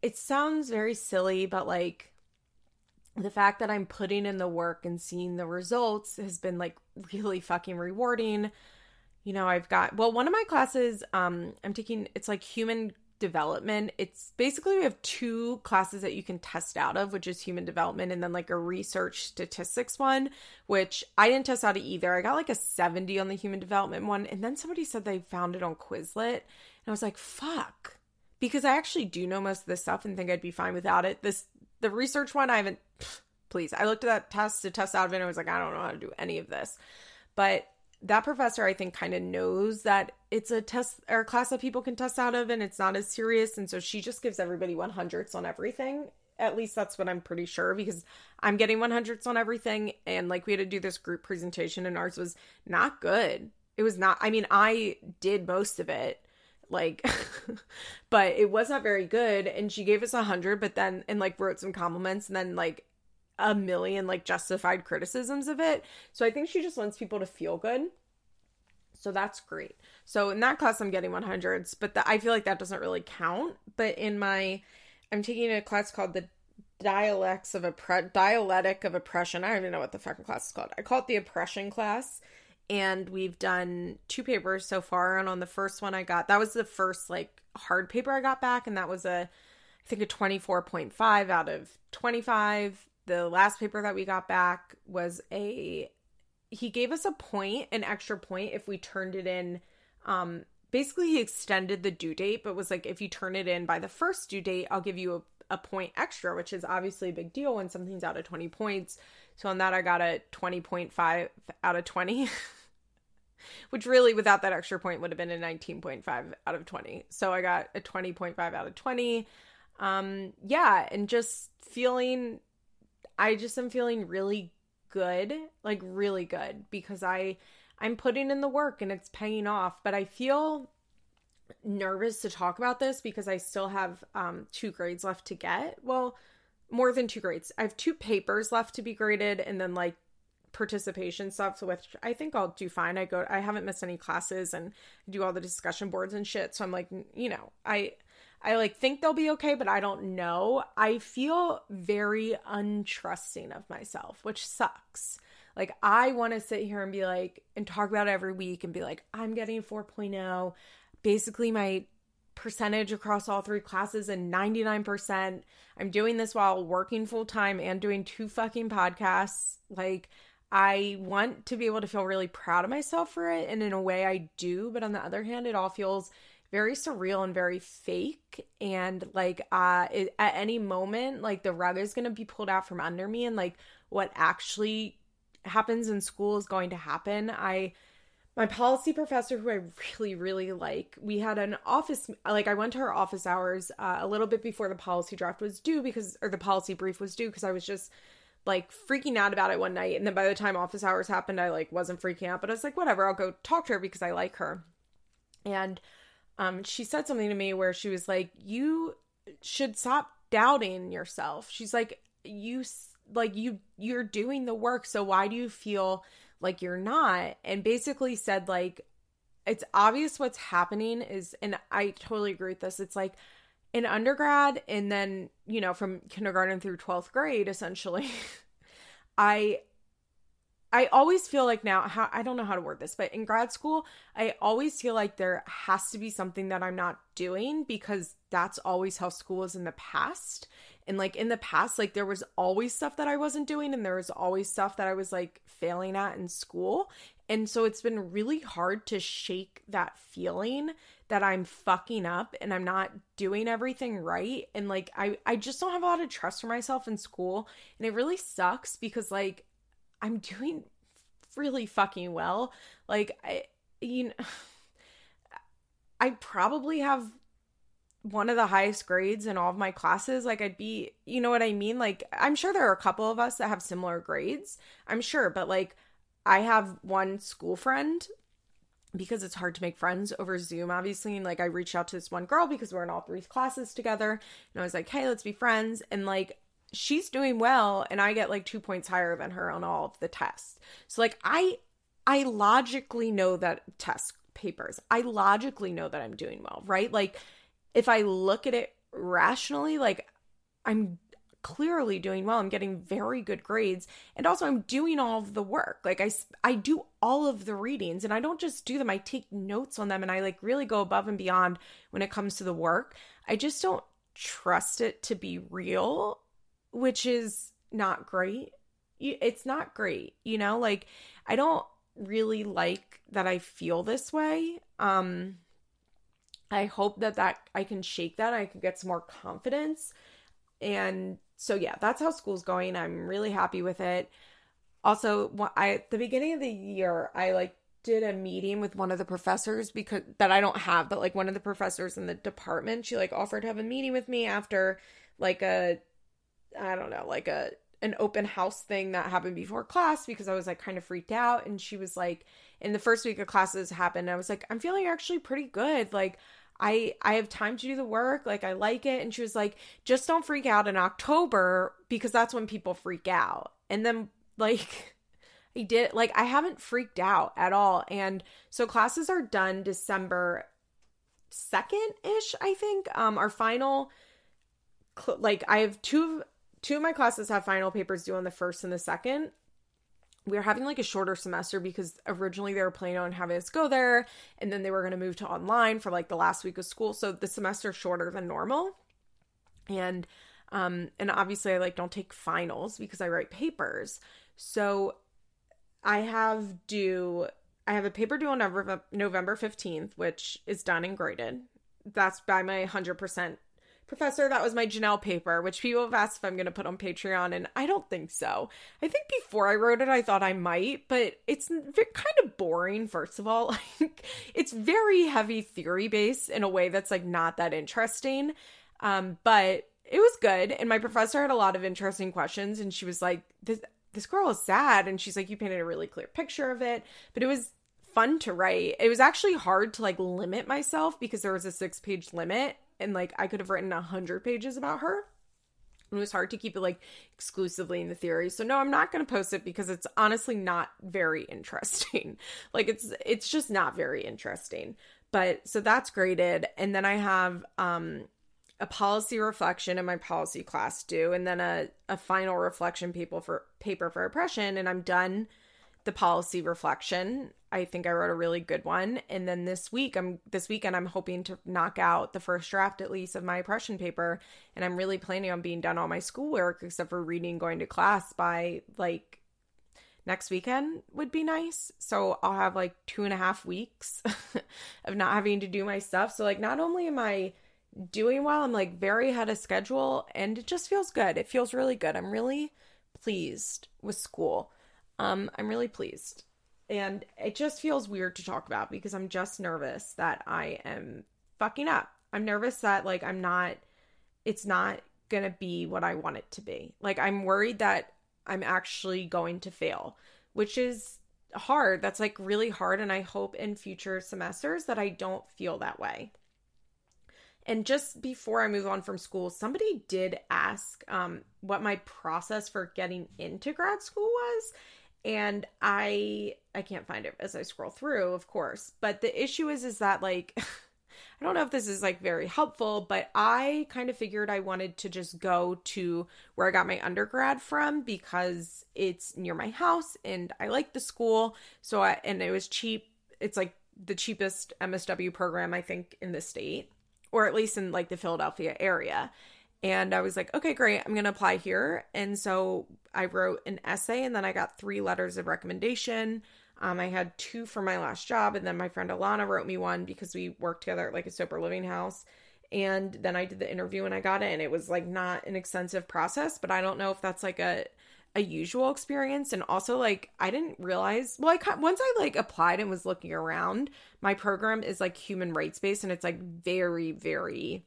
it sounds very silly but like the fact that I'm putting in the work and seeing the results has been like really fucking rewarding. You know, I've got well, one of my classes um I'm taking it's like human development. It's basically we have two classes that you can test out of, which is human development and then like a research statistics one, which I didn't test out of either. I got like a 70 on the human development one and then somebody said they found it on Quizlet and I was like, "Fuck." Because I actually do know most of this stuff and think I'd be fine without it. This the research one I haven't please. I looked at that test to test out of it and I was like, I don't know how to do any of this. But that professor I think kind of knows that it's a test or a class that people can test out of and it's not as serious and so she just gives everybody 100s on everything. At least that's what I'm pretty sure because I'm getting 100s on everything and like we had to do this group presentation and ours was not good. It was not I mean I did most of it like but it was not very good and she gave us a hundred but then and like wrote some compliments and then like a million like justified criticisms of it. So I think she just wants people to feel good. So that's great. So in that class I'm getting 100s, but the, I feel like that doesn't really count. But in my I'm taking a class called the dialects of oppre- dialectic of oppression. I don't even know what the fucking class is called. I call it the oppression class. And we've done two papers so far. And on the first one I got that was the first like hard paper I got back, and that was a I think a 24.5 out of 25 the last paper that we got back was a he gave us a point, an extra point if we turned it in um basically he extended the due date but was like if you turn it in by the first due date, I'll give you a, a point extra, which is obviously a big deal when something's out of 20 points. So on that I got a 20.5 out of 20. which really without that extra point would have been a 19.5 out of 20. So I got a 20.5 out of 20. Um yeah, and just feeling I just am feeling really good, like really good because I I'm putting in the work and it's paying off, but I feel nervous to talk about this because I still have um two grades left to get. Well, more than two grades. I have two papers left to be graded and then like participation stuff so which I think I'll do fine. I go I haven't missed any classes and do all the discussion boards and shit. So I'm like, you know, I I like think they'll be okay, but I don't know. I feel very untrusting of myself, which sucks. Like I want to sit here and be like and talk about every week and be like I'm getting 4.0. Basically my percentage across all three classes and 99%. I'm doing this while working full time and doing two fucking podcasts. Like I want to be able to feel really proud of myself for it and in a way I do, but on the other hand it all feels very surreal and very fake. And like uh it, at any moment like the rug is going to be pulled out from under me and like what actually happens in school is going to happen. I my policy professor who i really really like we had an office like i went to her office hours uh, a little bit before the policy draft was due because or the policy brief was due because i was just like freaking out about it one night. And then by the time office hours happened i like wasn't freaking out but i was like whatever i'll go talk to her because i like her. And um, she said something to me where she was like, "You should stop doubting yourself." She's like, "You like you you're doing the work, so why do you feel like you're not?" And basically said like, "It's obvious what's happening is," and I totally agree with this. It's like in undergrad, and then you know from kindergarten through twelfth grade, essentially. I I always feel like now how I don't know how to word this, but in grad school, I always feel like there has to be something that I'm not doing because that's always how school is in the past. And like in the past, like there was always stuff that I wasn't doing and there was always stuff that I was like failing at in school. And so it's been really hard to shake that feeling that I'm fucking up and I'm not doing everything right. And like I I just don't have a lot of trust for myself in school. And it really sucks because like I'm doing really fucking well. Like I you know I probably have one of the highest grades in all of my classes. Like I'd be, you know what I mean? Like I'm sure there are a couple of us that have similar grades. I'm sure, but like I have one school friend because it's hard to make friends over Zoom, obviously. And like, I reached out to this one girl because we're in all three classes together. And I was like, hey, let's be friends. And like, she's doing well. And I get like two points higher than her on all of the tests. So, like, I, I logically know that test papers, I logically know that I'm doing well, right? Like, if I look at it rationally, like, I'm clearly doing well. I'm getting very good grades. And also I'm doing all of the work. Like I I do all of the readings and I don't just do them. I take notes on them and I like really go above and beyond when it comes to the work. I just don't trust it to be real, which is not great. It's not great, you know? Like I don't really like that I feel this way. Um I hope that that I can shake that. I can get some more confidence and so yeah, that's how school's going. I'm really happy with it. Also, I at the beginning of the year, I like did a meeting with one of the professors because that I don't have, but like one of the professors in the department, she like offered to have a meeting with me after like a I don't know, like a an open house thing that happened before class because I was like kind of freaked out and she was like in the first week of classes happened I was like I'm feeling actually pretty good like I I have time to do the work, like I like it and she was like just don't freak out in October because that's when people freak out. And then like I did like I haven't freaked out at all and so classes are done December 2nd ish, I think. Um our final like I have two two of my classes have final papers due on the 1st and the 2nd we are having like a shorter semester because originally they were planning on having us go there and then they were going to move to online for like the last week of school. So the semester shorter than normal. And um and obviously i like don't take finals because i write papers. So i have due i have a paper due on november, november 15th which is done and graded. That's by my 100% Professor, that was my Jenelle paper, which people have asked if I'm going to put on Patreon, and I don't think so. I think before I wrote it, I thought I might, but it's kind of boring, first of all. Like, it's very heavy theory based in a way that's like not that interesting. Um, but it was good, and my professor had a lot of interesting questions, and she was like, this, this girl is sad, and she's like, you painted a really clear picture of it, but it was fun to write. It was actually hard to like limit myself because there was a six page limit and like I could have written a hundred pages about her. It was hard to keep it like exclusively in the theory. So no, I'm not going to post it because it's honestly not very interesting. like it's it's just not very interesting. But so that's graded and then I have um a policy reflection in my policy class due and then a a final reflection paper for paper for oppression and I'm done the policy reflection. I think I wrote a really good one. And then this week, I'm this weekend, I'm hoping to knock out the first draft at least of my oppression paper. And I'm really planning on being done all my schoolwork except for reading, going to class by like next weekend would be nice. So I'll have like two and a half weeks of not having to do my stuff. So like not only am I doing well, I'm like very ahead of schedule and it just feels good. It feels really good. I'm really pleased with school. Um, I'm really pleased. And it just feels weird to talk about because I'm just nervous that I am fucking up. I'm nervous that like I'm not it's not going to be what I want it to be. Like I'm worried that I'm actually going to fail, which is hard. That's like really hard and I hope in future semesters that I don't feel that way. And just before I move on from school, somebody did ask um, what my process for getting into grad school was and i i can't find it as i scroll through of course but the issue is is that like i don't know if this is like very helpful but i kind of figured i wanted to just go to where i got my undergrad from because it's near my house and i like the school. So i and it was cheap. It's like the cheapest msw program i think in the state or at least in like the philadelphia area and I was like, okay, great, I'm going to apply here. And so I wrote an essay and then I got three letters of recommendation. Um, I had two for my last job, and then my friend Alana wrote me one because we worked together at like a sober living house. And then I did the interview and I got it, and it was like not an extensive process, but I don't know if that's like a a usual experience. And also, like I didn't realize. Well, I once I like applied and was looking around, my program is like human rights based, and it's like very, very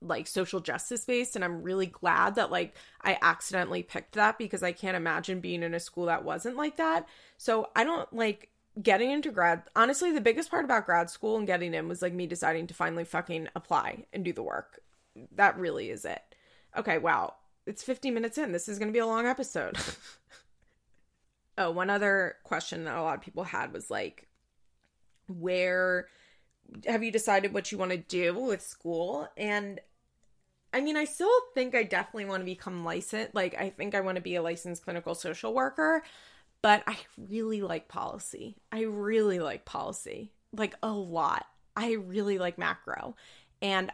like social justice based and I'm really glad that like I accidentally picked that because I can't imagine being in a school that wasn't like that. So I don't like getting into grad honestly the biggest part about grad school and getting in was like me deciding to finally fucking apply and do the work. That really is it. Okay wow. It's 50 minutes in. This is going to be a long episode. Oh one other question that a lot of people had was like where have you decided what you want to do with school and I mean, I still think I definitely want to become licensed. Like, I think I want to be a licensed clinical social worker but I really like policy. I really like policy, like a lot. I really like macro. And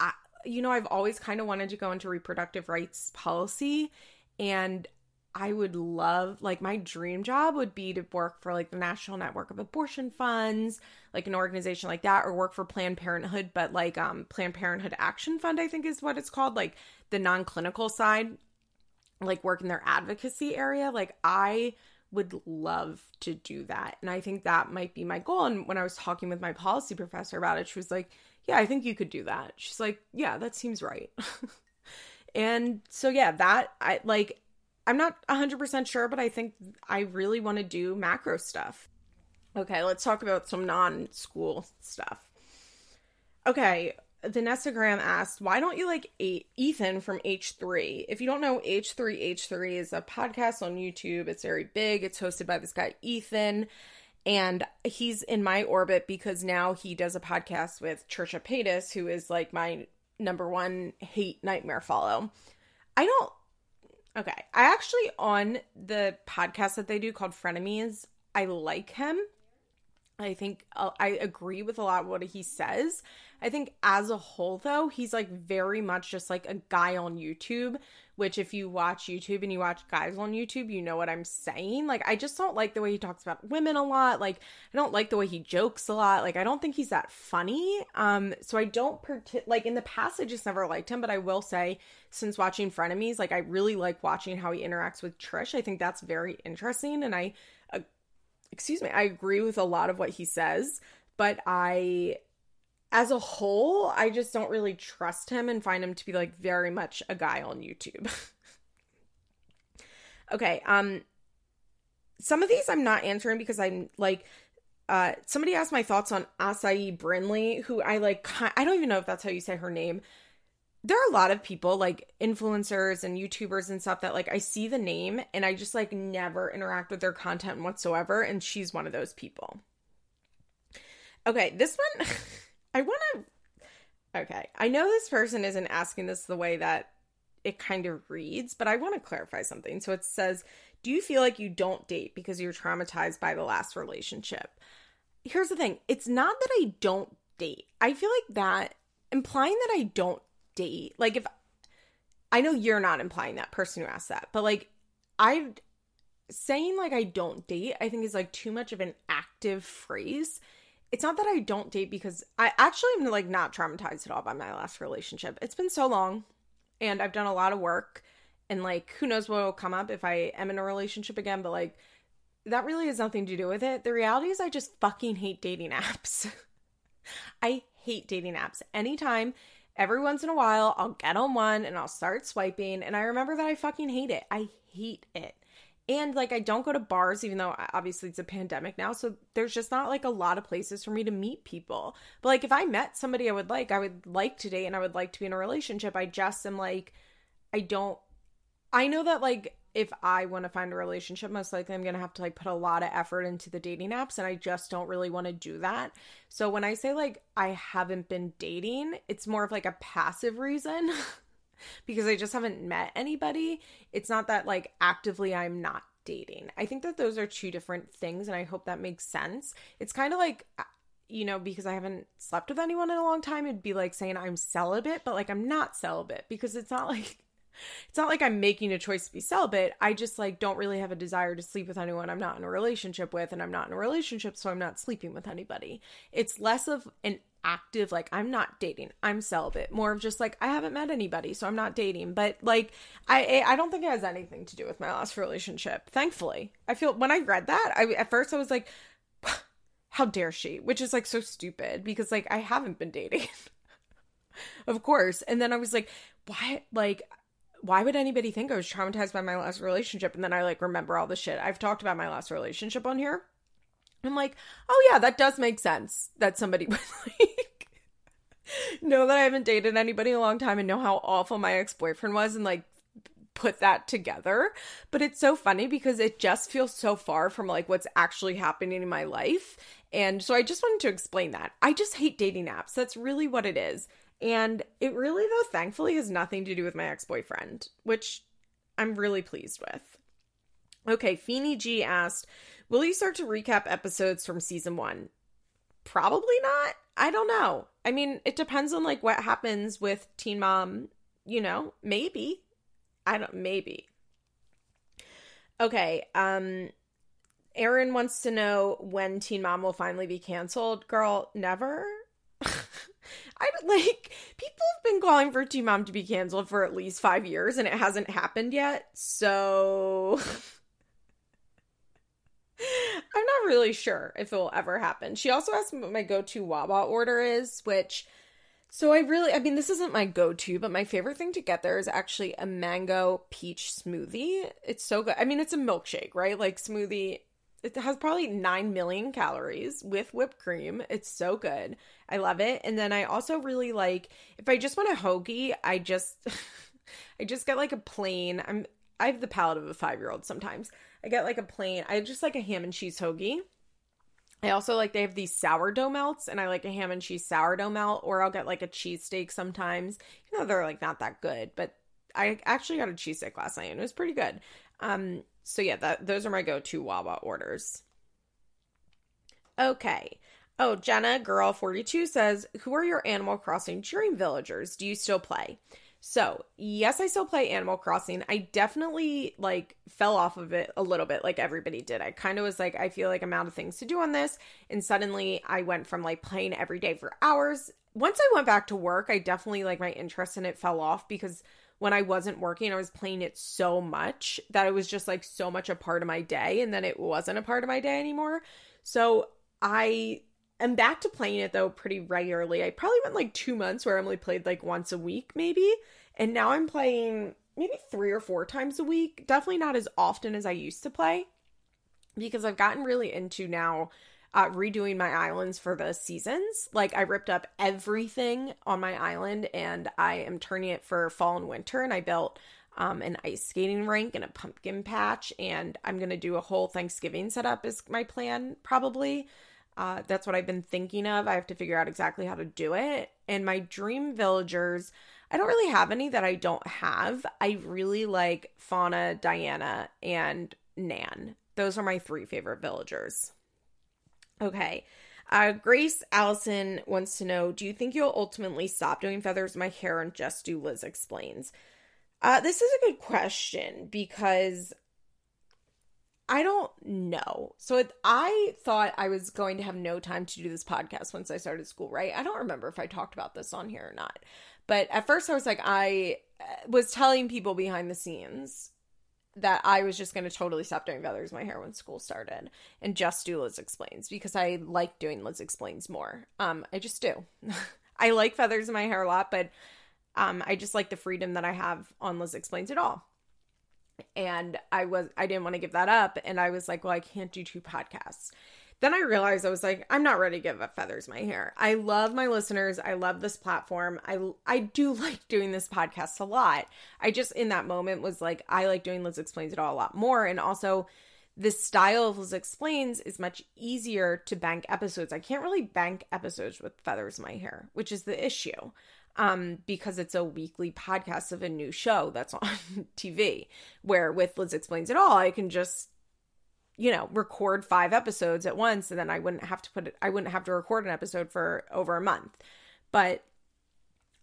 I, you know, I've always kind of wanted to go into reproductive rights policy. And I would love, like, my dream job would be to work for, like, the National Network of Abortion Funds, like an organization like that, or work for Planned Parenthood, but like, um, Planned Parenthood Action Fund, I think is what it's called, like the non clinical side, like, work in their advocacy area. Like, I would love to do that. And I think that might be my goal. And when I was talking with my policy professor about it, she was like, Yeah, I think you could do that. She's like, Yeah, that seems right. and so, yeah, that I like, I'm not 100% sure, but I think I really want to do macro stuff. Okay, let's talk about some non school stuff. Okay, Vanessa Graham asked, "Why don't you like Ethan from H3? If you don't know, H3 H3 is a podcast on YouTube. It's very big. It's hosted by this guy Ethan, and he's in my orbit because now he does a podcast with Trisha Paytas, who is like my number one hate nightmare follow. I don't. Okay, I actually on the podcast that they do called Frenemies. I like him. I think uh, I agree with a lot of what he says. I think as a whole, though, he's like very much just like a guy on YouTube. Which, if you watch YouTube and you watch guys on YouTube, you know what I'm saying. Like, I just don't like the way he talks about women a lot. Like, I don't like the way he jokes a lot. Like, I don't think he's that funny. Um, so I don't part- like in the past, I just never liked him. But I will say, since watching Frenemies, like I really like watching how he interacts with Trish. I think that's very interesting, and I excuse me, I agree with a lot of what he says, but I as a whole, I just don't really trust him and find him to be like very much a guy on YouTube. okay, um some of these I'm not answering because I'm like uh somebody asked my thoughts on Acai Brinley, who I like I don't even know if that's how you say her name there are a lot of people like influencers and YouTubers and stuff that like I see the name and I just like never interact with their content whatsoever. And she's one of those people. Okay, this one, I want to. Okay, I know this person isn't asking this the way that it kind of reads, but I want to clarify something. So it says, Do you feel like you don't date because you're traumatized by the last relationship? Here's the thing it's not that I don't date. I feel like that implying that I don't date. Like if I know you're not implying that person who asked that, but like I saying like I don't date, I think is like too much of an active phrase. It's not that I don't date because I actually am like not traumatized at all by my last relationship. It's been so long and I've done a lot of work and like who knows what will come up if I am in a relationship again, but like that really has nothing to do with it. The reality is I just fucking hate dating apps. I hate dating apps. Anytime every once in a while I'll get on one and I'll start swiping and I remember that I fucking hate it. I hate it. And like I don't go to bars even though obviously it's a pandemic now, so there's just not like a lot of places for me to meet people. But like if I met somebody I would like, I would like today and I would like to be in a relationship. I just am like I don't I know that like if I want to find a relationship, most likely I'm going to have to like put a lot of effort into the dating apps and I just don't really want to do that. So when I say like I haven't been dating, it's more of like a passive reason because I just haven't met anybody. It's not that like actively I'm not dating. I think that those are two different things and I hope that makes sense. It's kind of like uh, you know, because I haven't slept with anyone in a long time, it'd be like saying I'm celibate, but like I'm not celibate because it's not like it's not like I'm making a choice to be celibate. I just like don't really have a desire to sleep with anyone I'm not in a relationship with, and I'm not in a relationship, so I'm not sleeping with anybody. It's less of an active like I'm not dating. I'm celibate. More of just like I haven't met anybody, so I'm not dating. But like I I don't think it has anything to do with my last relationship. Thankfully, I feel when I read that, I at first I was like, how dare she? Which is like so stupid because like I haven't been dating. of course. And then I was like, why like why would anybody think I was traumatized by my last relationship? And then I like remember all the shit. I've talked about my last relationship on here. I'm like, oh yeah, that does make sense that somebody would like know that I haven't dated anybody in a long time and know how awful my ex boyfriend was and like put that together. But it's so funny because it just feels so far from like what's actually happening in my life. And so I just wanted to explain that. I just hate dating apps. That's really what it is. And it really, though, thankfully has nothing to do with my ex boyfriend, which I'm really pleased with. Okay, Feeny G asked, Will you start to recap episodes from season one? Probably not. I don't know. I mean, it depends on like what happens with Teen Mom, you know, maybe. I don't maybe. Okay, um Aaron wants to know when Teen Mom will finally be canceled. Girl, never. I like people have been calling for Teen Mom to be canceled for at least 5 years and it hasn't happened yet. So I'm not really sure if it will ever happen. She also asked me what my go-to Wawa order is, which so I really I mean this isn't my go-to, but my favorite thing to get there is actually a mango peach smoothie. It's so good. I mean it's a milkshake, right? Like smoothie it has probably 9 million calories with whipped cream. It's so good. I love it. And then I also really like if I just want a hoagie, I just I just get like a plain I'm I have the palate of a 5-year-old sometimes. I get like a plain, I just like a ham and cheese hoagie. I also like they have these sourdough melts, and I like a ham and cheese sourdough melt, or I'll get like a cheesesteak sometimes. You know, they're like not that good, but I actually got a cheesesteak last night and it was pretty good. Um, so yeah, that those are my go-to Wawa orders. Okay. Oh, Jenna Girl 42 says, Who are your Animal Crossing dream villagers? Do you still play? So, yes, I still play Animal Crossing. I definitely like fell off of it a little bit like everybody did. I kind of was like I feel like I'm out of things to do on this and suddenly I went from like playing every day for hours. Once I went back to work, I definitely like my interest in it fell off because when I wasn't working, I was playing it so much that it was just like so much a part of my day and then it wasn't a part of my day anymore. So, I am back to playing it though pretty regularly. I probably went like two months where I only played like once a week, maybe. And now I'm playing maybe three or four times a week. Definitely not as often as I used to play because I've gotten really into now uh, redoing my islands for the seasons. Like I ripped up everything on my island and I am turning it for fall and winter. And I built um, an ice skating rink and a pumpkin patch. And I'm going to do a whole Thanksgiving setup, is my plan probably. Uh, that's what I've been thinking of. I have to figure out exactly how to do it. And my dream villagers, I don't really have any that I don't have. I really like Fauna, Diana, and Nan. Those are my three favorite villagers. Okay. Uh, Grace Allison wants to know Do you think you'll ultimately stop doing feathers in my hair and just do Liz Explains? Uh, this is a good question because I don't know. So it, I thought I was going to have no time to do this podcast once I started school, right? I don't remember if I talked about this on here or not. But at first I was like I uh, was telling people behind the scenes that I was just going to totally stop doing feathers in my hair when school started and just do Liz explains because I like doing Liz explains more. Um I just do. I like feathers in my hair a lot, but um I just like the freedom that I have on Liz explains it all and I was I didn't want to give that up and I was like, well, I can't do two podcasts. Then I realized I was like, I'm not ready to give up feathers my hair. I love my listeners. I love this platform. I I do like doing this podcast a lot. I just in that moment was like, I like doing Liz explains it all a lot more, and also the style of Liz explains is much easier to bank episodes. I can't really bank episodes with feathers my hair, which is the issue um, because it's a weekly podcast of a new show that's on TV. Where with Liz Explains It All, I can just, you know, record five episodes at once and then I wouldn't have to put it, I wouldn't have to record an episode for over a month. But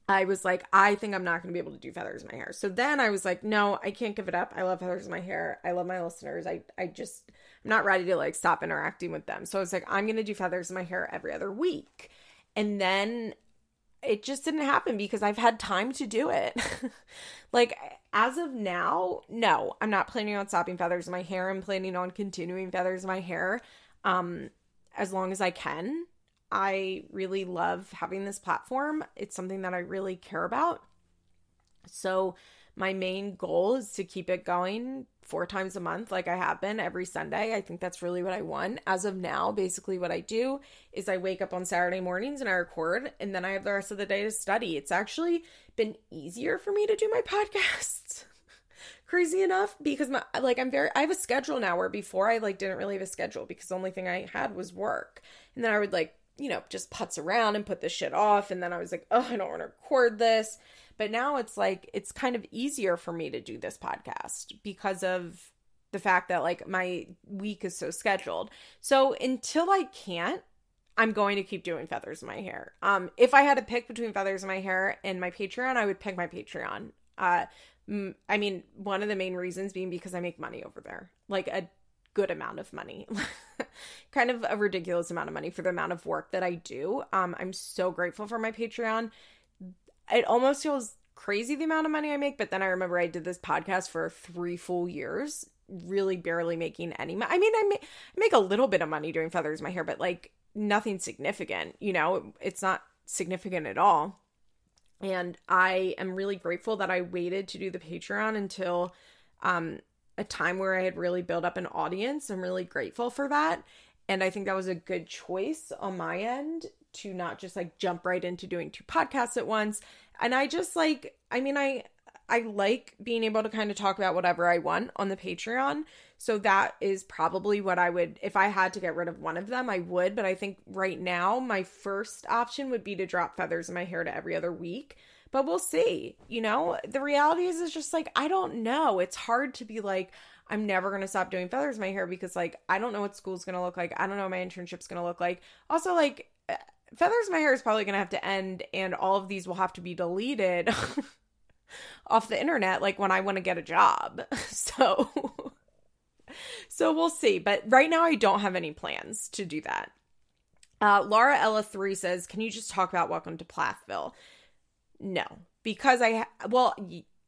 I was like, I think I'm not going to be able to do feathers in my hair. So then I was like, no, I can't give it up. I love feathers in my hair. I love my listeners. I, I just, I'm not ready to like stop interacting with them. So I was like, I'm going to do feathers in my hair every other week. And then it just didn't happen because I've had time to do it. like as of now, no, I'm not planning on stopping feathers in my hair. I'm planning on continuing feathers in my hair um as long as I can. I really love having this platform. It's something that I really care about. So My main goal is to keep it going four times a month, like I have been every Sunday. I think that's really what I want. As of now, basically, what I do is I wake up on Saturday mornings and I record, and then I have the rest of the day to study. It's actually been easier for me to do my podcasts. Crazy enough, because my like I'm very I have a schedule now where before I like didn't really have a schedule because the only thing I had was work. And then I would like, you know, just putz around and put this shit off. And then I was like, oh, I don't want to record this. But now it's like it's kind of easier for me to do this podcast because of the fact that like my week is so scheduled. So until I can't, I'm going to keep doing feathers in my hair. Um if I had to pick between feathers in my hair and my Patreon, I would pick my Patreon. Uh I mean, one of the main reasons being because I make money over there. Like a good amount of money. kind of a ridiculous amount of money for the amount of work that I do. Um I'm so grateful for my Patreon it almost feels crazy the amount of money I make, but then I remember I did this podcast for three full years, really barely making any money. I mean, I make, I make a little bit of money doing feathers my hair, but like nothing significant, you know, it's not significant at all. And I am really grateful that I waited to do the Patreon until um, a time where I had really built up an audience. I'm really grateful for that. And I think that was a good choice on my end to not just like jump right into doing two podcasts at once. And I just like, I mean, I I like being able to kind of talk about whatever I want on the Patreon. So that is probably what I would if I had to get rid of one of them, I would, but I think right now my first option would be to drop feathers in my hair to every other week. But we'll see. You know, the reality is it's just like I don't know. It's hard to be like I'm never going to stop doing feathers in my hair because like I don't know what school's going to look like. I don't know what my internship's going to look like. Also like Feathers My Hair is probably going to have to end, and all of these will have to be deleted off the internet, like when I want to get a job. So, so we'll see. But right now, I don't have any plans to do that. Uh, Laura Ella three says, "Can you just talk about Welcome to Plathville?" No, because I ha- well,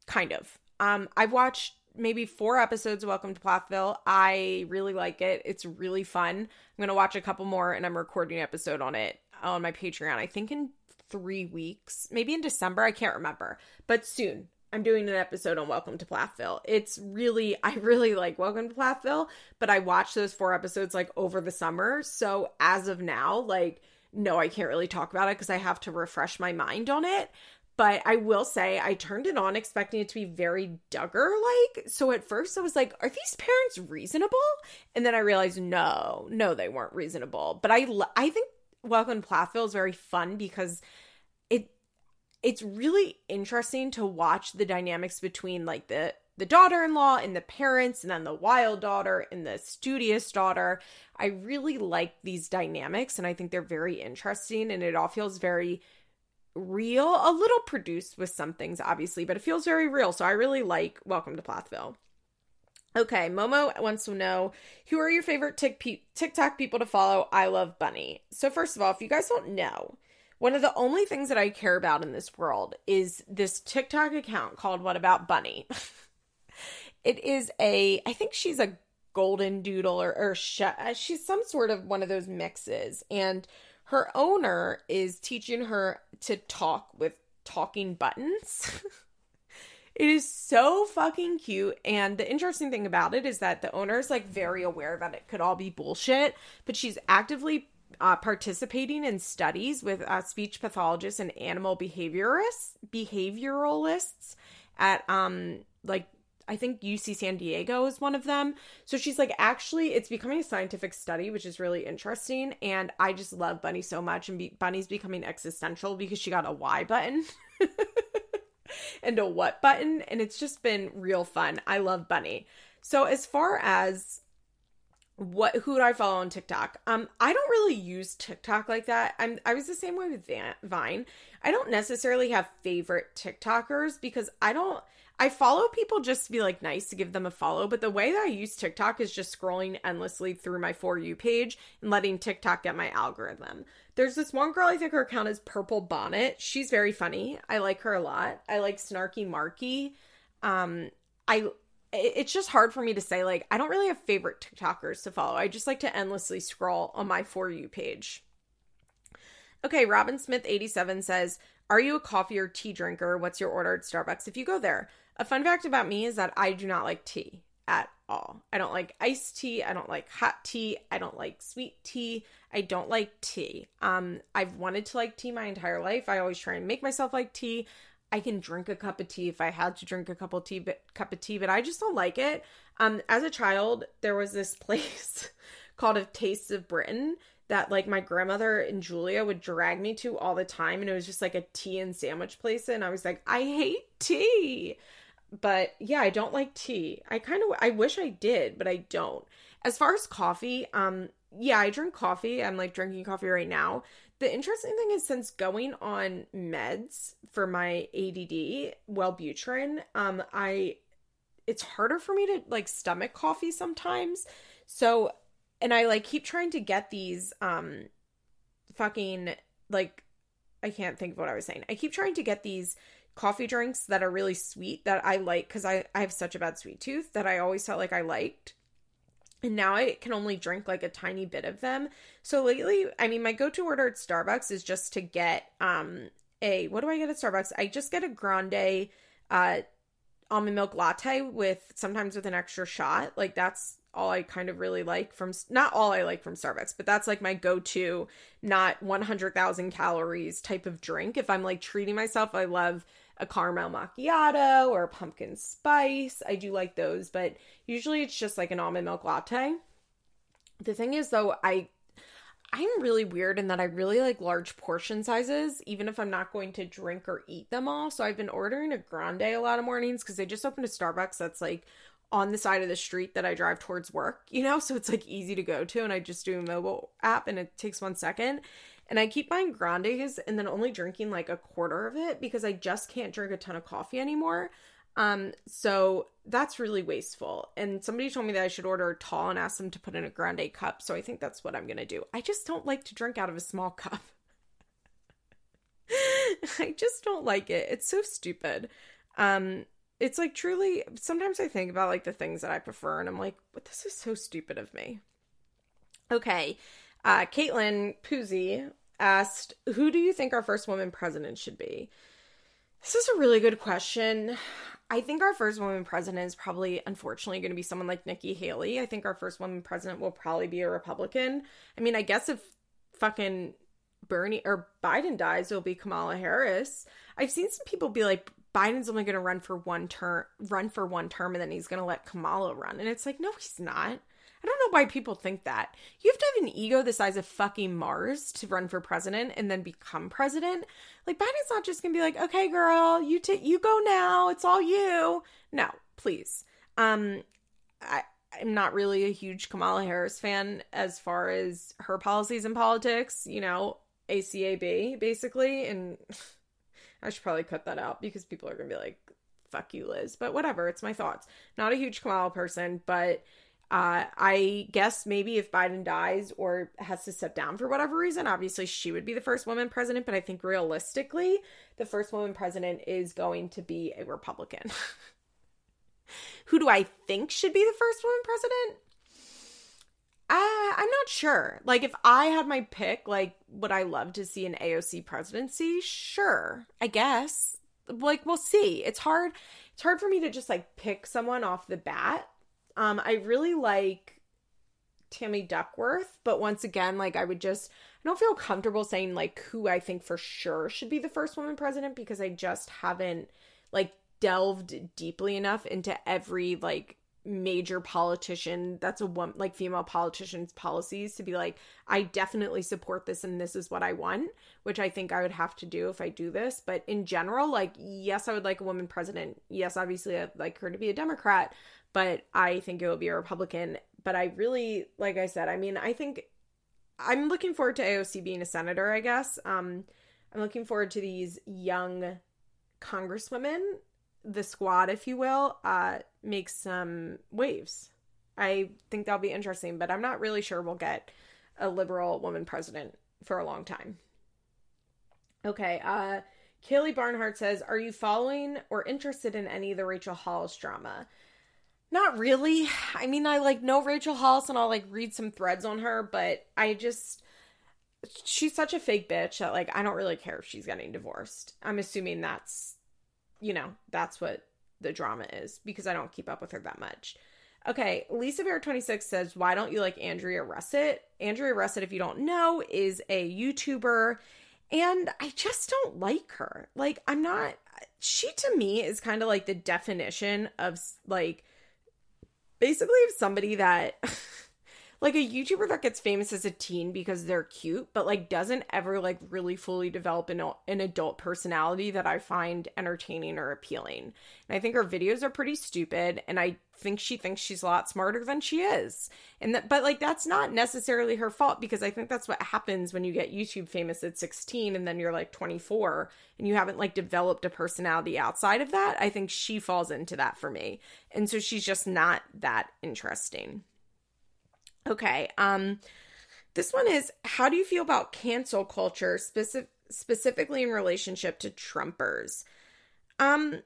kind of. Um, I've watched maybe four episodes of Welcome to Plathville. I really like it. It's really fun. I'm gonna watch a couple more, and I'm recording an episode on it on my Patreon. I think in three weeks, maybe in December. I can't remember, but soon. I'm doing an episode on Welcome to Plathville. It's really, I really like Welcome to Plathville, but I watched those four episodes like over the summer. So as of now, like, no, I can't really talk about it because I have to refresh my mind on it. But I will say, I turned it on expecting it to be very Duggar like. So at first I was like, are these parents reasonable? And then I realized, no, no, they weren't reasonable. But I, I think Welcome to Plathville is very fun because it it's really interesting to watch the dynamics between like the the daughter-in-law and the parents and then the wild daughter and the studious daughter. I really like these dynamics and I think they're very interesting and it all feels very real, a little produced with some things obviously, but it feels very real. So I really like Welcome to Plathville. Okay, Momo wants to know who are your favorite TikTok people to follow? I love Bunny. So, first of all, if you guys don't know, one of the only things that I care about in this world is this TikTok account called What About Bunny. it is a, I think she's a golden doodle or, or sh- uh, she's some sort of one of those mixes. And her owner is teaching her to talk with talking buttons. It is so fucking cute. And the interesting thing about it is that the owner is like very aware that it could all be bullshit, but she's actively uh, participating in studies with uh, speech pathologists and animal behaviorists, behavioralists at um like I think UC San Diego is one of them. So she's like, actually, it's becoming a scientific study, which is really interesting. And I just love Bunny so much. And be- Bunny's becoming existential because she got a why button. and a what button and it's just been real fun. I love Bunny. So as far as what who do I follow on TikTok? Um I don't really use TikTok like that. I'm I was the same way with Vine. I don't necessarily have favorite TikTokers because I don't I follow people just to be like nice to give them a follow, but the way that I use TikTok is just scrolling endlessly through my For You page and letting TikTok get my algorithm. There's this one girl, I think her account is Purple Bonnet. She's very funny. I like her a lot. I like Snarky Marky. Um, I it's just hard for me to say like I don't really have favorite TikTokers to follow. I just like to endlessly scroll on my For You page. Okay, Robin Smith 87 says, "Are you a coffee or tea drinker? What's your order at Starbucks if you go there?" A fun fact about me is that I do not like tea at all. I don't like iced tea. I don't like hot tea. I don't like sweet tea. I don't like tea. Um, I've wanted to like tea my entire life. I always try and make myself like tea. I can drink a cup of tea if I had to drink a cup of tea, but cup of tea, but I just don't like it. Um, as a child, there was this place called a Taste of Britain that like my grandmother and Julia would drag me to all the time, and it was just like a tea and sandwich place, and I was like, I hate tea. But yeah, I don't like tea. I kind of I wish I did, but I don't. As far as coffee, um, yeah, I drink coffee. I'm like drinking coffee right now. The interesting thing is since going on meds for my ADD, Wellbutrin, um, I it's harder for me to like stomach coffee sometimes. So, and I like keep trying to get these um fucking like I can't think of what I was saying. I keep trying to get these coffee drinks that are really sweet that I like cuz I I have such a bad sweet tooth that I always felt like I liked and now I can only drink like a tiny bit of them. So lately, I mean, my go-to order at Starbucks is just to get um a what do I get at Starbucks? I just get a grande uh almond milk latte with sometimes with an extra shot. Like that's all I kind of really like from not all I like from Starbucks, but that's like my go-to not 100,000 calories type of drink. If I'm like treating myself, I love a caramel macchiato or pumpkin spice. I do like those, but usually it's just like an almond milk latte. The thing is though, I I'm really weird in that I really like large portion sizes, even if I'm not going to drink or eat them all. So I've been ordering a grande a lot of mornings because they just opened a Starbucks that's like on the side of the street that I drive towards work, you know? So it's like easy to go to. And I just do a mobile app and it takes one second. And I keep buying grandes and then only drinking like a quarter of it because I just can't drink a ton of coffee anymore. Um, so that's really wasteful. And somebody told me that I should order a tall and ask them to put in a grande cup. So I think that's what I'm gonna do. I just don't like to drink out of a small cup. I just don't like it. It's so stupid. Um, it's like truly sometimes I think about like the things that I prefer and I'm like, but this is so stupid of me. Okay. Uh, Caitlin Poozy asked, Who do you think our first woman president should be? This is a really good question. I think our first woman president is probably, unfortunately, going to be someone like Nikki Haley. I think our first woman president will probably be a Republican. I mean, I guess if fucking Bernie or Biden dies, it'll be Kamala Harris. I've seen some people be like, Biden's only going to run for one term, run for one term, and then he's going to let Kamala run. And it's like, no, he's not. I don't know why people think that. You have to have an ego the size of fucking Mars to run for president and then become president. Like Biden's not just gonna be like, okay, girl, you take you go now. It's all you. No, please. Um, I I'm not really a huge Kamala Harris fan as far as her policies in politics. You know, ACAB basically, and I should probably cut that out because people are gonna be like, "Fuck you, Liz." But whatever. It's my thoughts. Not a huge Kamala person, but uh, I guess maybe if Biden dies or has to step down for whatever reason, obviously she would be the first woman president. But I think realistically, the first woman president is going to be a Republican. Who do I think should be the first woman president? Uh, I'm not sure. Like, if I had my pick, like, would I love to see an AOC presidency? Sure, I guess. Like, we'll see. It's hard. It's hard for me to just like pick someone off the bat um, I really like Tammy Duckworth, but once again, like I would just I don't feel comfortable saying like who I think for sure should be the first woman president because I just haven't like delved deeply enough into every like major politician that's a one like female politicians policies to be like I definitely support this and this is what I want which I think I would have to do if I do this. But in general like yes I would like a woman president. Yes obviously I'd like her to be a democrat but I think it will be a Republican. But I really, like I said, I mean, I think I'm looking forward to AOC being a senator, I guess. Um, I'm looking forward to these young congresswomen, the squad, if you will, uh, make some waves. I think that'll be interesting, but I'm not really sure we'll get a liberal woman president for a long time. Okay, uh, Kaylee Barnhart says, Are you following or interested in any of the Rachel Hollis drama? Not really. I mean, I like know Rachel Hollis and I'll like read some threads on her, but I just she's such a fake bitch that like I don't really care if she's getting divorced. I'm assuming that's you know, that's what the drama is because I don't keep up with her that much. Okay, Lisa Bear 26 says, Why don't you like Andrea Russett? Andrea Russett, if you don't know, is a YouTuber, and I just don't like her. Like, I'm not, she to me is kind of like the definition of like basically of somebody that like a YouTuber that gets famous as a teen because they're cute, but like doesn't ever like really fully develop an, an adult personality that I find entertaining or appealing. And I think her videos are pretty stupid, and I think she thinks she's a lot smarter than she is. And that, but like that's not necessarily her fault because I think that's what happens when you get YouTube famous at 16 and then you're like 24 and you haven't like developed a personality outside of that. I think she falls into that for me. And so she's just not that interesting. Okay. Um this one is how do you feel about cancel culture specific specifically in relationship to Trumpers? Um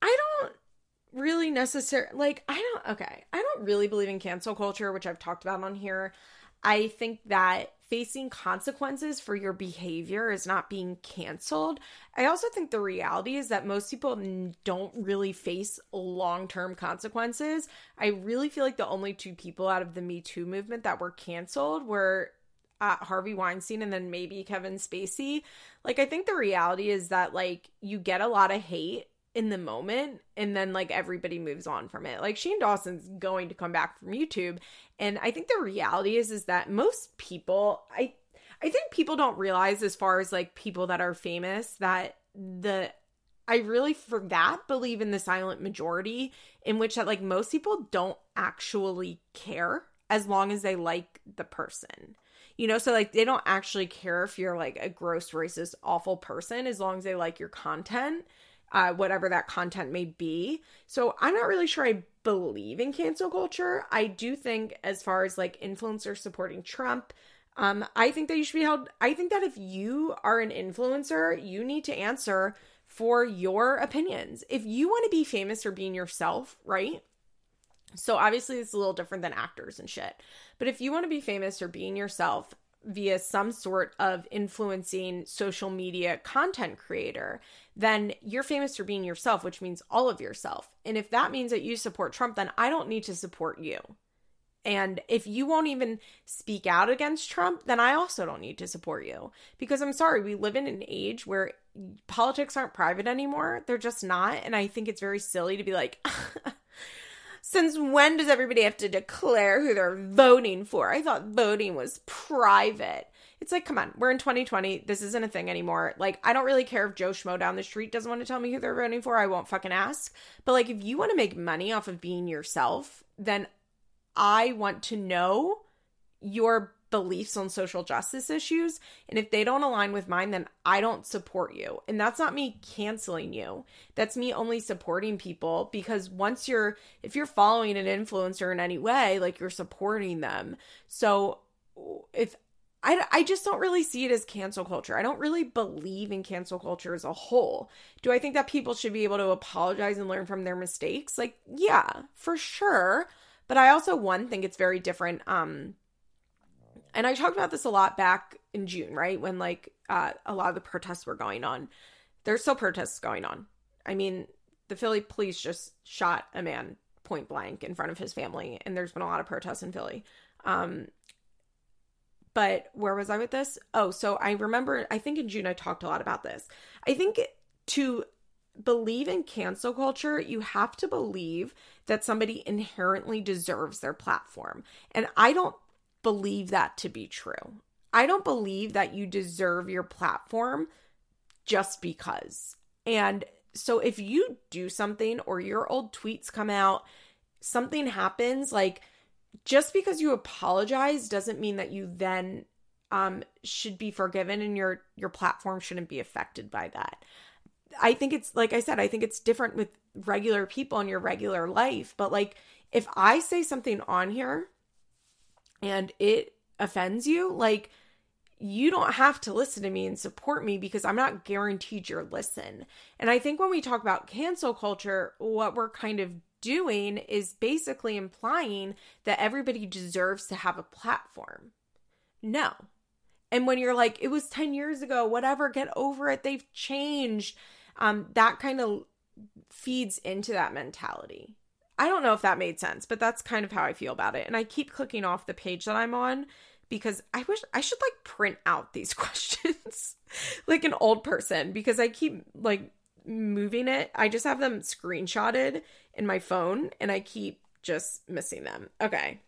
I don't really necessarily like I don't okay. I don't really believe in cancel culture, which I've talked about on here. I think that facing consequences for your behavior is not being canceled. I also think the reality is that most people don't really face long term consequences. I really feel like the only two people out of the Me Too movement that were canceled were uh, Harvey Weinstein and then maybe Kevin Spacey. Like, I think the reality is that, like, you get a lot of hate in the moment and then like everybody moves on from it. Like Shane Dawson's going to come back from YouTube and I think the reality is is that most people I I think people don't realize as far as like people that are famous that the I really for that believe in the silent majority in which that like most people don't actually care as long as they like the person. You know, so like they don't actually care if you're like a gross racist awful person as long as they like your content uh, whatever that content may be. So I'm not really sure I believe in cancel culture. I do think, as far as like influencers supporting Trump, um, I think that you should be held. I think that if you are an influencer, you need to answer for your opinions. If you want to be famous for being yourself, right? So obviously it's a little different than actors and shit. But if you want to be famous or being yourself, via some sort of influencing social media content creator, then you're famous for being yourself, which means all of yourself. And if that means that you support Trump, then I don't need to support you. And if you won't even speak out against Trump, then I also don't need to support you. Because I'm sorry, we live in an age where politics aren't private anymore. They're just not. And I think it's very silly to be like, Since when does everybody have to declare who they're voting for? I thought voting was private. It's like, come on, we're in 2020. This isn't a thing anymore. Like, I don't really care if Joe Schmo down the street doesn't want to tell me who they're voting for. I won't fucking ask. But, like, if you want to make money off of being yourself, then I want to know your beliefs on social justice issues. And if they don't align with mine, then I don't support you. And that's not me canceling you. That's me only supporting people because once you're, if you're following an influencer in any way, like you're supporting them. So if I, I just don't really see it as cancel culture. I don't really believe in cancel culture as a whole. Do I think that people should be able to apologize and learn from their mistakes? Like, yeah, for sure. But I also, one, think it's very different um, and I talked about this a lot back in June, right? When like uh, a lot of the protests were going on. There's still protests going on. I mean, the Philly police just shot a man point blank in front of his family, and there's been a lot of protests in Philly. Um, but where was I with this? Oh, so I remember, I think in June I talked a lot about this. I think to believe in cancel culture, you have to believe that somebody inherently deserves their platform. And I don't believe that to be true. I don't believe that you deserve your platform just because. And so if you do something or your old tweets come out, something happens, like just because you apologize doesn't mean that you then um should be forgiven and your your platform shouldn't be affected by that. I think it's like I said, I think it's different with regular people in your regular life, but like if I say something on here and it offends you, like you don't have to listen to me and support me because I'm not guaranteed your listen. And I think when we talk about cancel culture, what we're kind of doing is basically implying that everybody deserves to have a platform. No. And when you're like, it was 10 years ago, whatever, get over it, they've changed. Um, that kind of feeds into that mentality. I don't know if that made sense, but that's kind of how I feel about it. And I keep clicking off the page that I'm on because I wish I should like print out these questions like an old person because I keep like moving it. I just have them screenshotted in my phone and I keep just missing them. Okay.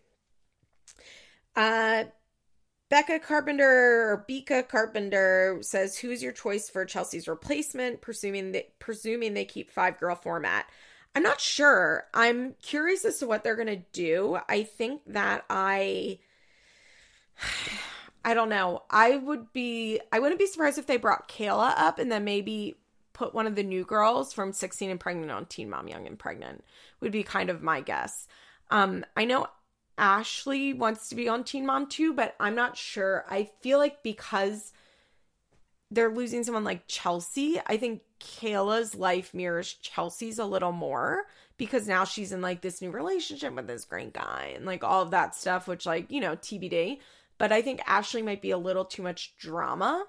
Uh Becca Carpenter or Beka Carpenter says, "Who is your choice for Chelsea's replacement?" Presuming that presuming they keep five girl format. I'm not sure. I'm curious as to what they're gonna do. I think that I, I don't know. I would be. I wouldn't be surprised if they brought Kayla up and then maybe put one of the new girls from 16 and Pregnant on Teen Mom Young and Pregnant. Would be kind of my guess. Um, I know Ashley wants to be on Teen Mom 2, but I'm not sure. I feel like because they're losing someone like Chelsea, I think Kayla's life mirrors Chelsea's a little more because now she's in like this new relationship with this great guy and like all of that stuff, which, like, you know, TBD. But I think Ashley might be a little too much drama.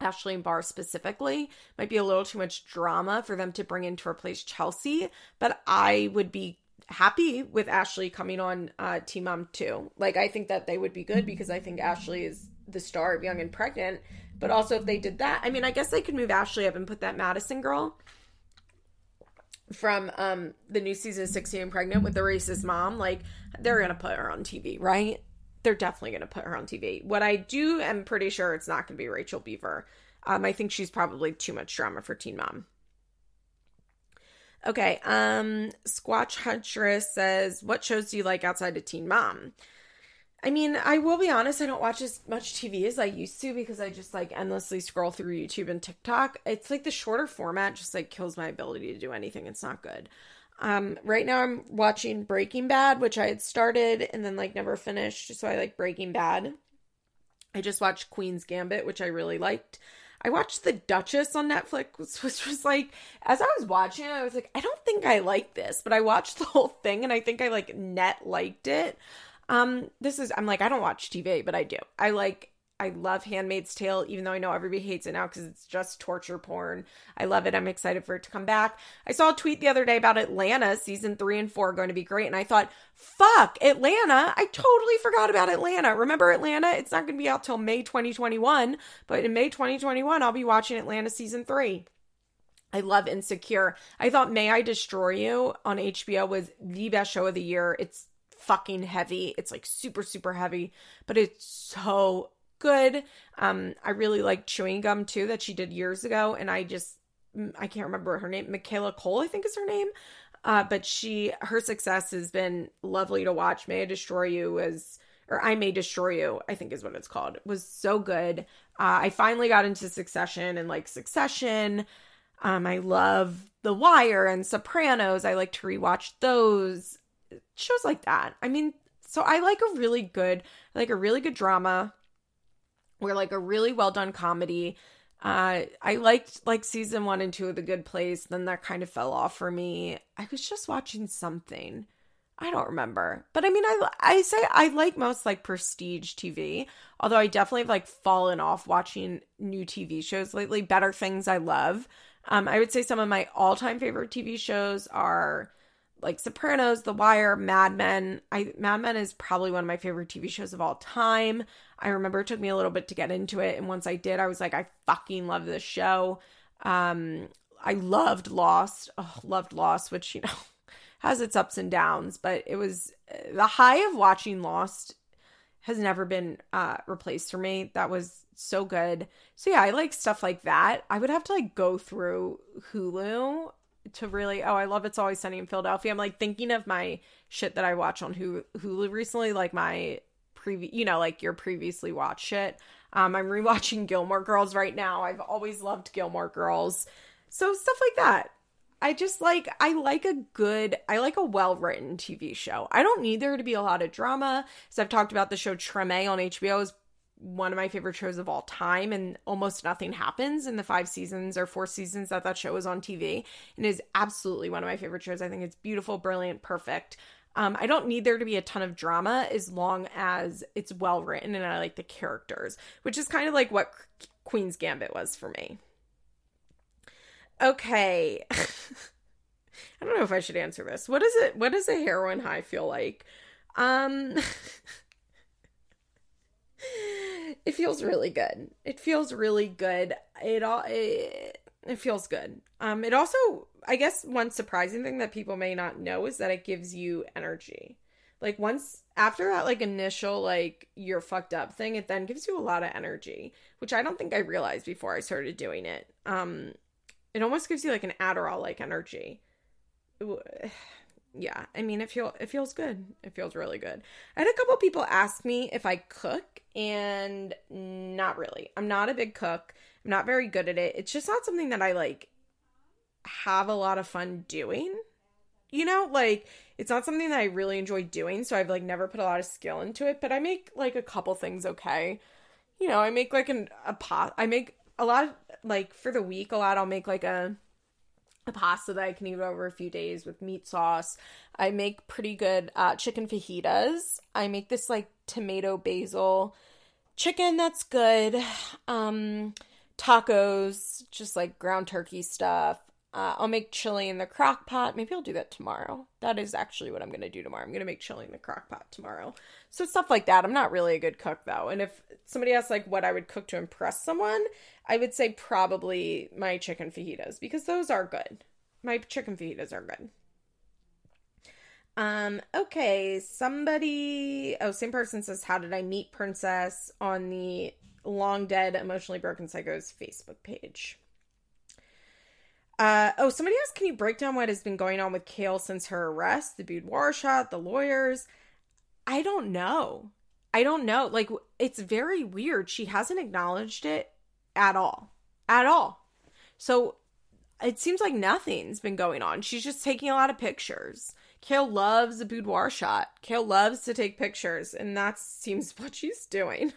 Ashley and Bar specifically might be a little too much drama for them to bring in to replace Chelsea. But I would be happy with Ashley coming on uh Teen Mom 2. Like I think that they would be good because I think Ashley is the star of Young and Pregnant. But also if they did that, I mean I guess they could move Ashley up and put that Madison girl from um the new season of 16 and Pregnant with the racist mom. Like they're gonna put her on TV, right? They're definitely gonna put her on TV. What I do am pretty sure it's not gonna be Rachel Beaver. Um, I think she's probably too much drama for Teen Mom. Okay, um, Squatch Huntress says, What shows do you like outside of Teen Mom? I mean, I will be honest, I don't watch as much TV as I used to because I just like endlessly scroll through YouTube and TikTok. It's like the shorter format just like kills my ability to do anything. It's not good. Um, right now I'm watching Breaking Bad, which I had started and then like never finished. So I like Breaking Bad. I just watched Queen's Gambit, which I really liked. I watched The Duchess on Netflix, which was like, as I was watching it, I was like, I don't think I like this, but I watched the whole thing and I think I like net liked it. Um, this is, I'm like, I don't watch TV, but I do. I like I love Handmaid's Tale, even though I know everybody hates it now because it's just torture porn. I love it. I'm excited for it to come back. I saw a tweet the other day about Atlanta season three and four going to be great. And I thought, fuck, Atlanta. I totally forgot about Atlanta. Remember Atlanta? It's not going to be out till May 2021, but in May 2021, I'll be watching Atlanta season three. I love Insecure. I thought May I Destroy You on HBO was the best show of the year. It's fucking heavy. It's like super, super heavy, but it's so good. Um, I really like Chewing Gum too that she did years ago, and I just mm, I can't remember her name. Michaela Coel, I think is her name. Uh, but she her success has been lovely to watch. May I Destroy You was or I May Destroy You, I think is what it's called. It was so good. Uh, I finally got into Succession and like Succession. Um, I love The Wire and Sopranos. I like to rewatch those shows like that. I mean, so I like a really good, like a really good drama were like a really well done comedy. Uh, I liked like season one and two of The Good Place. Then that kind of fell off for me. I was just watching something. I don't remember, but I mean, I I say I like most like prestige TV. Although I definitely have like fallen off watching new TV shows lately. Better things I love. Um, I would say some of my all time favorite TV shows are like Sopranos, The Wire, Mad Men. I Mad Men is probably one of my favorite TV shows of all time. I remember it took me a little bit to get into it, and once I did, I was like, I fucking love this show. Um, I loved Lost. Oh, loved Lost, which you know has its ups and downs, but it was the high of watching Lost has never been uh replaced for me. That was so good. So yeah, I like stuff like that. I would have to like go through Hulu to really oh i love it's always sunny in philadelphia. I'm like thinking of my shit that i watch on hulu, recently like my previous you know like your previously watched shit. Um i'm rewatching gilmore girls right now. I've always loved gilmore girls. So stuff like that. I just like i like a good i like a well written tv show. I don't need there to be a lot of drama. As i've talked about the show treme on hbo is one of my favorite shows of all time and almost nothing happens in the five seasons or four seasons that that show is on tv and is absolutely one of my favorite shows i think it's beautiful brilliant perfect um, i don't need there to be a ton of drama as long as it's well written and i like the characters which is kind of like what queen's gambit was for me Okay. I don't know if I should answer this. What is it? What does a heroin high feel like? Um It feels really good. It feels really good. It all it, it feels good. Um it also I guess one surprising thing that people may not know is that it gives you energy. Like once after that like initial like you're fucked up thing, it then gives you a lot of energy, which I don't think I realized before I started doing it. Um it almost gives you like an Adderall like energy. Yeah, I mean it feel it feels good. It feels really good. I had a couple people ask me if I cook and not really. I'm not a big cook. I'm not very good at it. It's just not something that I like have a lot of fun doing. You know, like it's not something that I really enjoy doing, so I've like never put a lot of skill into it, but I make like a couple things okay. You know, I make like an a pot I make a lot of like for the week a lot I'll make like a a pasta that I can eat over a few days with meat sauce. I make pretty good uh, chicken fajitas. I make this like tomato basil chicken that's good. Um, tacos, just like ground turkey stuff. Uh, I'll make chili in the crock pot. Maybe I'll do that tomorrow. That is actually what I'm going to do tomorrow. I'm going to make chili in the crock pot tomorrow. So stuff like that. I'm not really a good cook though. And if somebody asks like what I would cook to impress someone, I would say probably my chicken fajitas because those are good. My chicken fajitas are good. Um, okay, somebody oh, same person says, How did I meet Princess on the long dead emotionally broken psychos Facebook page? Uh, oh, somebody asked, can you break down what has been going on with Kail since her arrest, the boudoir shot, the lawyers? I don't know. I don't know. Like, it's very weird. She hasn't acknowledged it at all. At all. So it seems like nothing's been going on. She's just taking a lot of pictures. Kail loves a boudoir shot. Kail loves to take pictures, and that seems what she's doing.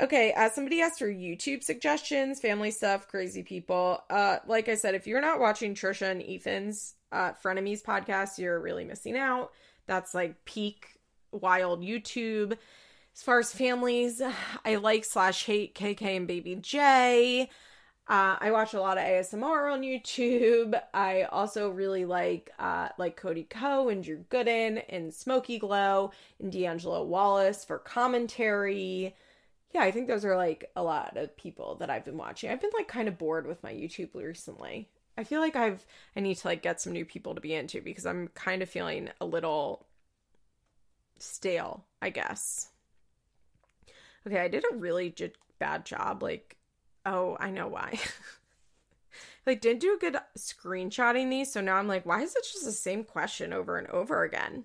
Okay, uh, somebody asked for YouTube suggestions, family stuff, crazy people. Uh, like I said, if you're not watching Trisha and Ethan's uh, Frenemies podcast, you're really missing out. That's like peak wild YouTube. As far as families, I like slash hate KK and Baby J. Uh, I watch a lot of ASMR on YouTube. I also really like uh, like Cody Ko and Drew Gooden and Smokey Glow and D'Angelo Wallace for commentary. Yeah, I think those are like a lot of people that I've been watching. I've been like kind of bored with my YouTube recently. I feel like I've I need to like get some new people to be into because I'm kind of feeling a little stale, I guess. Okay, I did a really j- bad job like Oh, I know why. like didn't do a good screenshotting these, so now I'm like, why is it just the same question over and over again?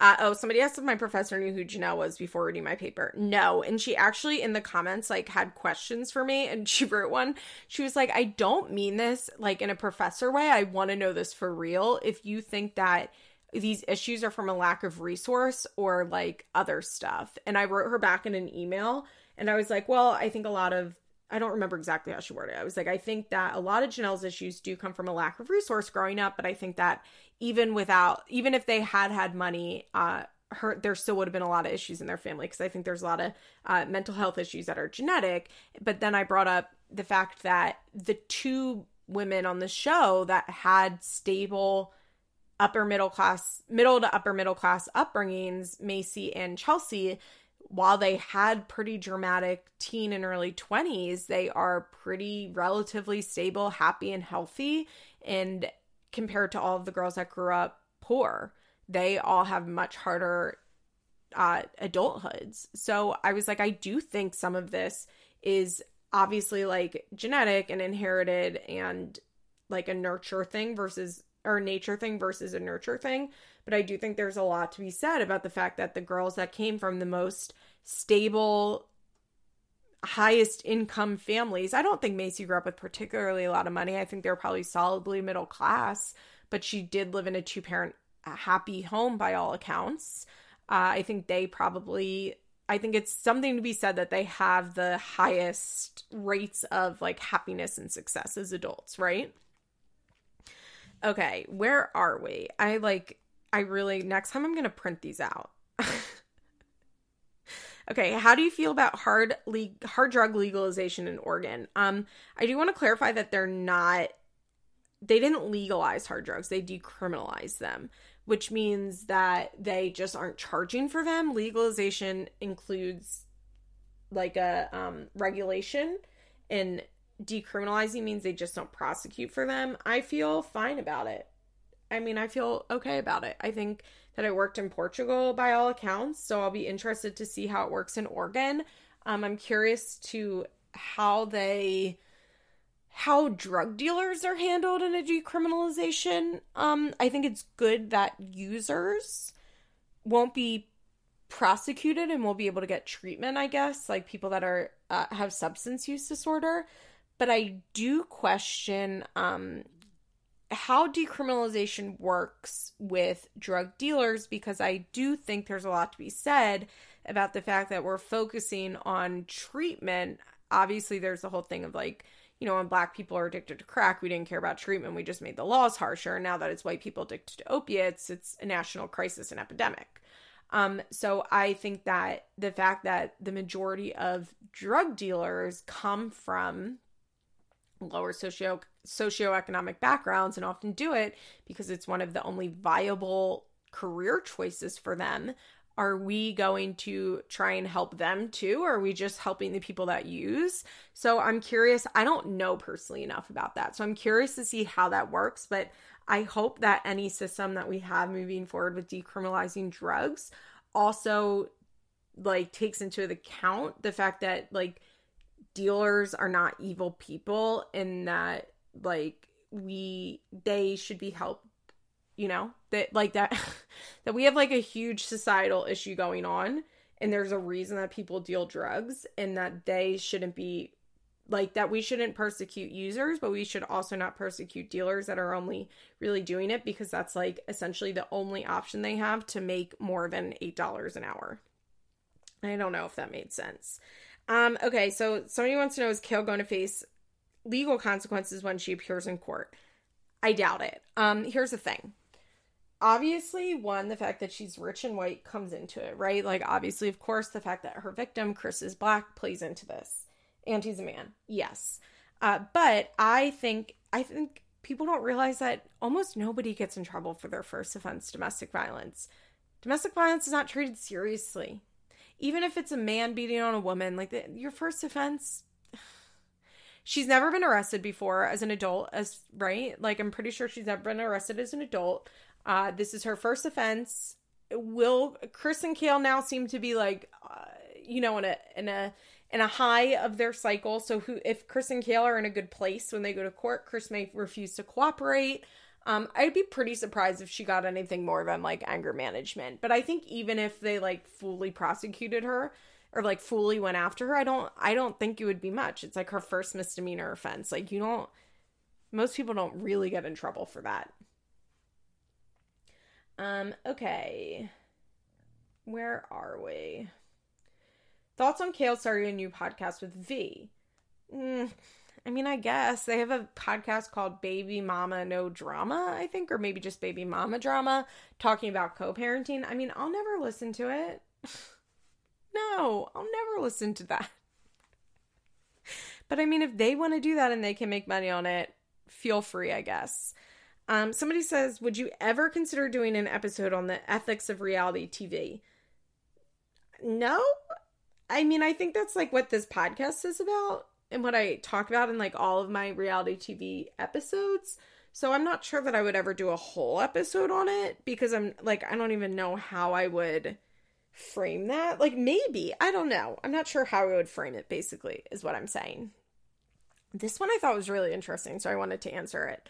Uh, oh, somebody asked if my professor knew who Jenelle was before reading my paper. No. And she actually in the comments like had questions for me and she wrote one. She was like, I don't mean this like in a professor way. I want to know this for real. If you think that these issues are from a lack of resource or like other stuff. And I wrote her back in an email and I was like, well, I think a lot of I don't remember exactly how she worded it. I was like, I think that a lot of Jenelle's issues do come from a lack of resource growing up, but I think that even without, even if they had had money, uh, her there still would have been a lot of issues in their family because I think there's a lot of uh, mental health issues that are genetic. But then I brought up the fact that the two women on the show that had stable upper middle class, middle to upper middle class upbringings, Macy and Chelsea, while they had pretty dramatic teen and early 20s, they are pretty relatively stable, happy, and healthy. And compared to all of the girls that grew up poor, they all have much harder uh, adulthoods. So I was like, I do think some of this is obviously like genetic and inherited and like a nurture thing versus or nature thing versus a nurture thing. But I do think there's a lot to be said about the fact that the girls that came from the most stable, highest income families, I don't think Macy grew up with particularly a lot of money. I think they're probably solidly middle class, but she did live in a two parent happy home by all accounts. Uh, I think they probably I think it's something to be said that they have the highest rates of like happiness and success as adults, right? Okay, where are we? I like, I really, next time I'm going to print these out. Okay, how do you feel about hard le- hard drug legalization in Oregon? Um, I do want to clarify that they're not they didn't legalize hard drugs, they decriminalized them, which means that they just aren't charging for them. Legalization includes like a um, regulation, and decriminalizing means they just don't prosecute for them. I feel fine about it. I mean, I feel okay about it. I think that it worked in Portugal by all accounts, so I'll be interested to see how it works in Oregon. Um, I'm curious to how they how drug dealers are handled in a decriminalization. Um, I think it's good that users won't be prosecuted and will be able to get treatment, I guess, like people that are uh, have substance use disorder. But I do question um, how decriminalization works with drug dealers because I do think there's a lot to be said about the fact that we're focusing on treatment. Obviously, there's the whole thing of like you know, when black people are addicted to crack, we didn't care about treatment. We just made the laws harsher. Now that it's white people addicted to opiates, it's a national crisis and epidemic. Um, so I think that the fact that the majority of drug dealers come from lower socio socioeconomic backgrounds and often do it because it's one of the only viable career choices for them. Are we going to try and help them too? Or are we just helping the people that use? So i'm curious. I don't know personally enough about that. So i'm curious to see how that works but i hope that any system that we have moving forward with decriminalizing drugs also like takes into account the fact that like dealers are not evil people and that like we they should be helped you know? That like that that we have like a huge societal issue going on and there's a reason that people deal drugs and that they shouldn't be like that we shouldn't persecute users but we should also not persecute dealers that are only really doing it because that's like essentially the only option they have to make more than eight dollars an hour. I don't know if that made sense. Um okay so somebody wants to know is Kail going to face legal consequences when she appears in court. I doubt it. Um here's the thing. Obviously one the fact that she's rich and white comes into it right? Like obviously of course the fact that her victim chris is black plays into this. And he's a man. Yes. Uh, but i think i think people don't realize that almost nobody gets in trouble for their first offense domestic violence. Domestic violence is not treated seriously. Even if it's a man beating on a woman like the, your first offense she's never been arrested before as an adult as right like i'm pretty sure she's never been arrested as an adult uh, this is her first offense. Will Chris and Kail now seem to be like, uh, you know, in a in a in a high of their cycle. So who if Chris and Kail are in a good place when they go to court, Chris may refuse to cooperate. Um, I'd be pretty surprised if she got anything more than like anger management. But I think even if they like fully prosecuted her or like fully went after her, I don't I don't think it would be much. It's like her first misdemeanor offense. Like you don't most people don't really get in trouble for that. Um, okay. Where are we? Thoughts on Kail starting a new podcast with V? Mm, I mean, I guess they have a podcast called Baby Mama No Drama, I think, or maybe just Baby Mama Drama, talking about co parenting. I mean, I'll never listen to it. no, I'll never listen to that. But I mean, if they want to do that and they can make money on it, feel free, I guess. Um, somebody says, Would you ever consider doing an episode on the ethics of reality TV? No. I mean, I think that's like what this podcast is about and what I talk about in like all of my reality TV episodes. So I'm not sure that I would ever do a whole episode on it because I'm like, I don't even know how I would frame that. Like, maybe. I don't know. I'm not sure how I would frame it, basically, is what I'm saying. This one I thought was really interesting, so I wanted to answer it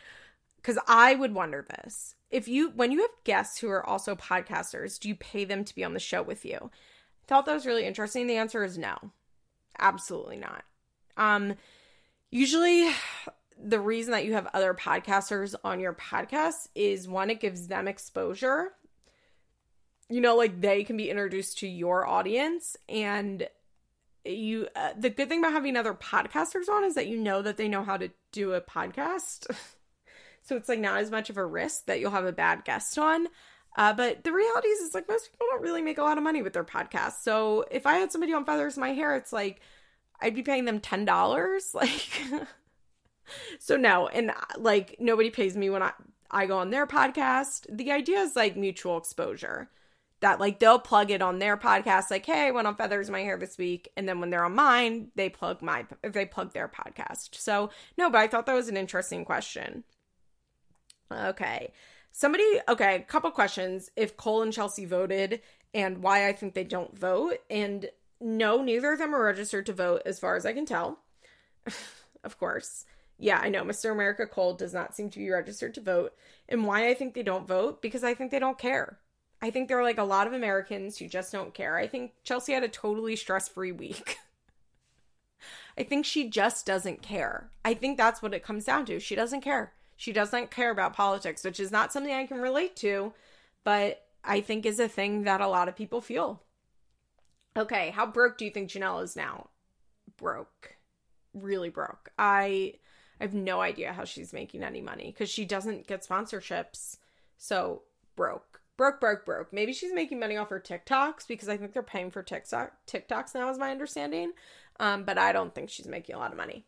because I would wonder this. If you, when you have guests who are also podcasters, do you pay them to be on the show with you? I thought that was really interesting. The answer is no, absolutely not. Um, usually, the reason that you have other podcasters on your podcast is one, it gives them exposure. You know, like they can be introduced to your audience, and you. Uh, the good thing about having other podcasters on is that you know that they know how to do a podcast. So it's like not as much of a risk that you'll have a bad guest on. Uh, but the reality is, is like most people don't really make a lot of money with their podcast. So if I had somebody on Feathers My Hair, it's like I'd be paying them ten dollars. Like, so no, and like nobody pays me when I I go on their podcast. The idea is like mutual exposure. That like they'll plug it on their podcast, like, hey, I went on Feathers My Hair this week, and then when they're on mine, they plug my they plug their podcast. So no, but I thought that was an interesting question. Okay. Somebody, okay, a couple questions. If Cole and Chelsea voted and why I think they don't vote. And no, neither of them are registered to vote as far as I can tell. of course. Yeah, I know. Mr. America Cole does not seem to be registered to vote. And why I think they don't vote? Because I think they don't care. I think there are like a lot of Americans who just don't care. I think Chelsea had a totally stress free week. I think she just doesn't care. I think that's what it comes down to. She doesn't care. She doesn't care about politics, which is not something I can relate to, but I think is a thing that a lot of people feel. Okay, how broke do you think Jenelle is now? Broke. Really broke. I I have no idea how she's making any money because she doesn't get sponsorships. So broke. Broke, broke, broke. Maybe she's making money off her TikToks because I think they're paying for TikTok TikToks now, is my understanding. Um, but I don't think she's making a lot of money.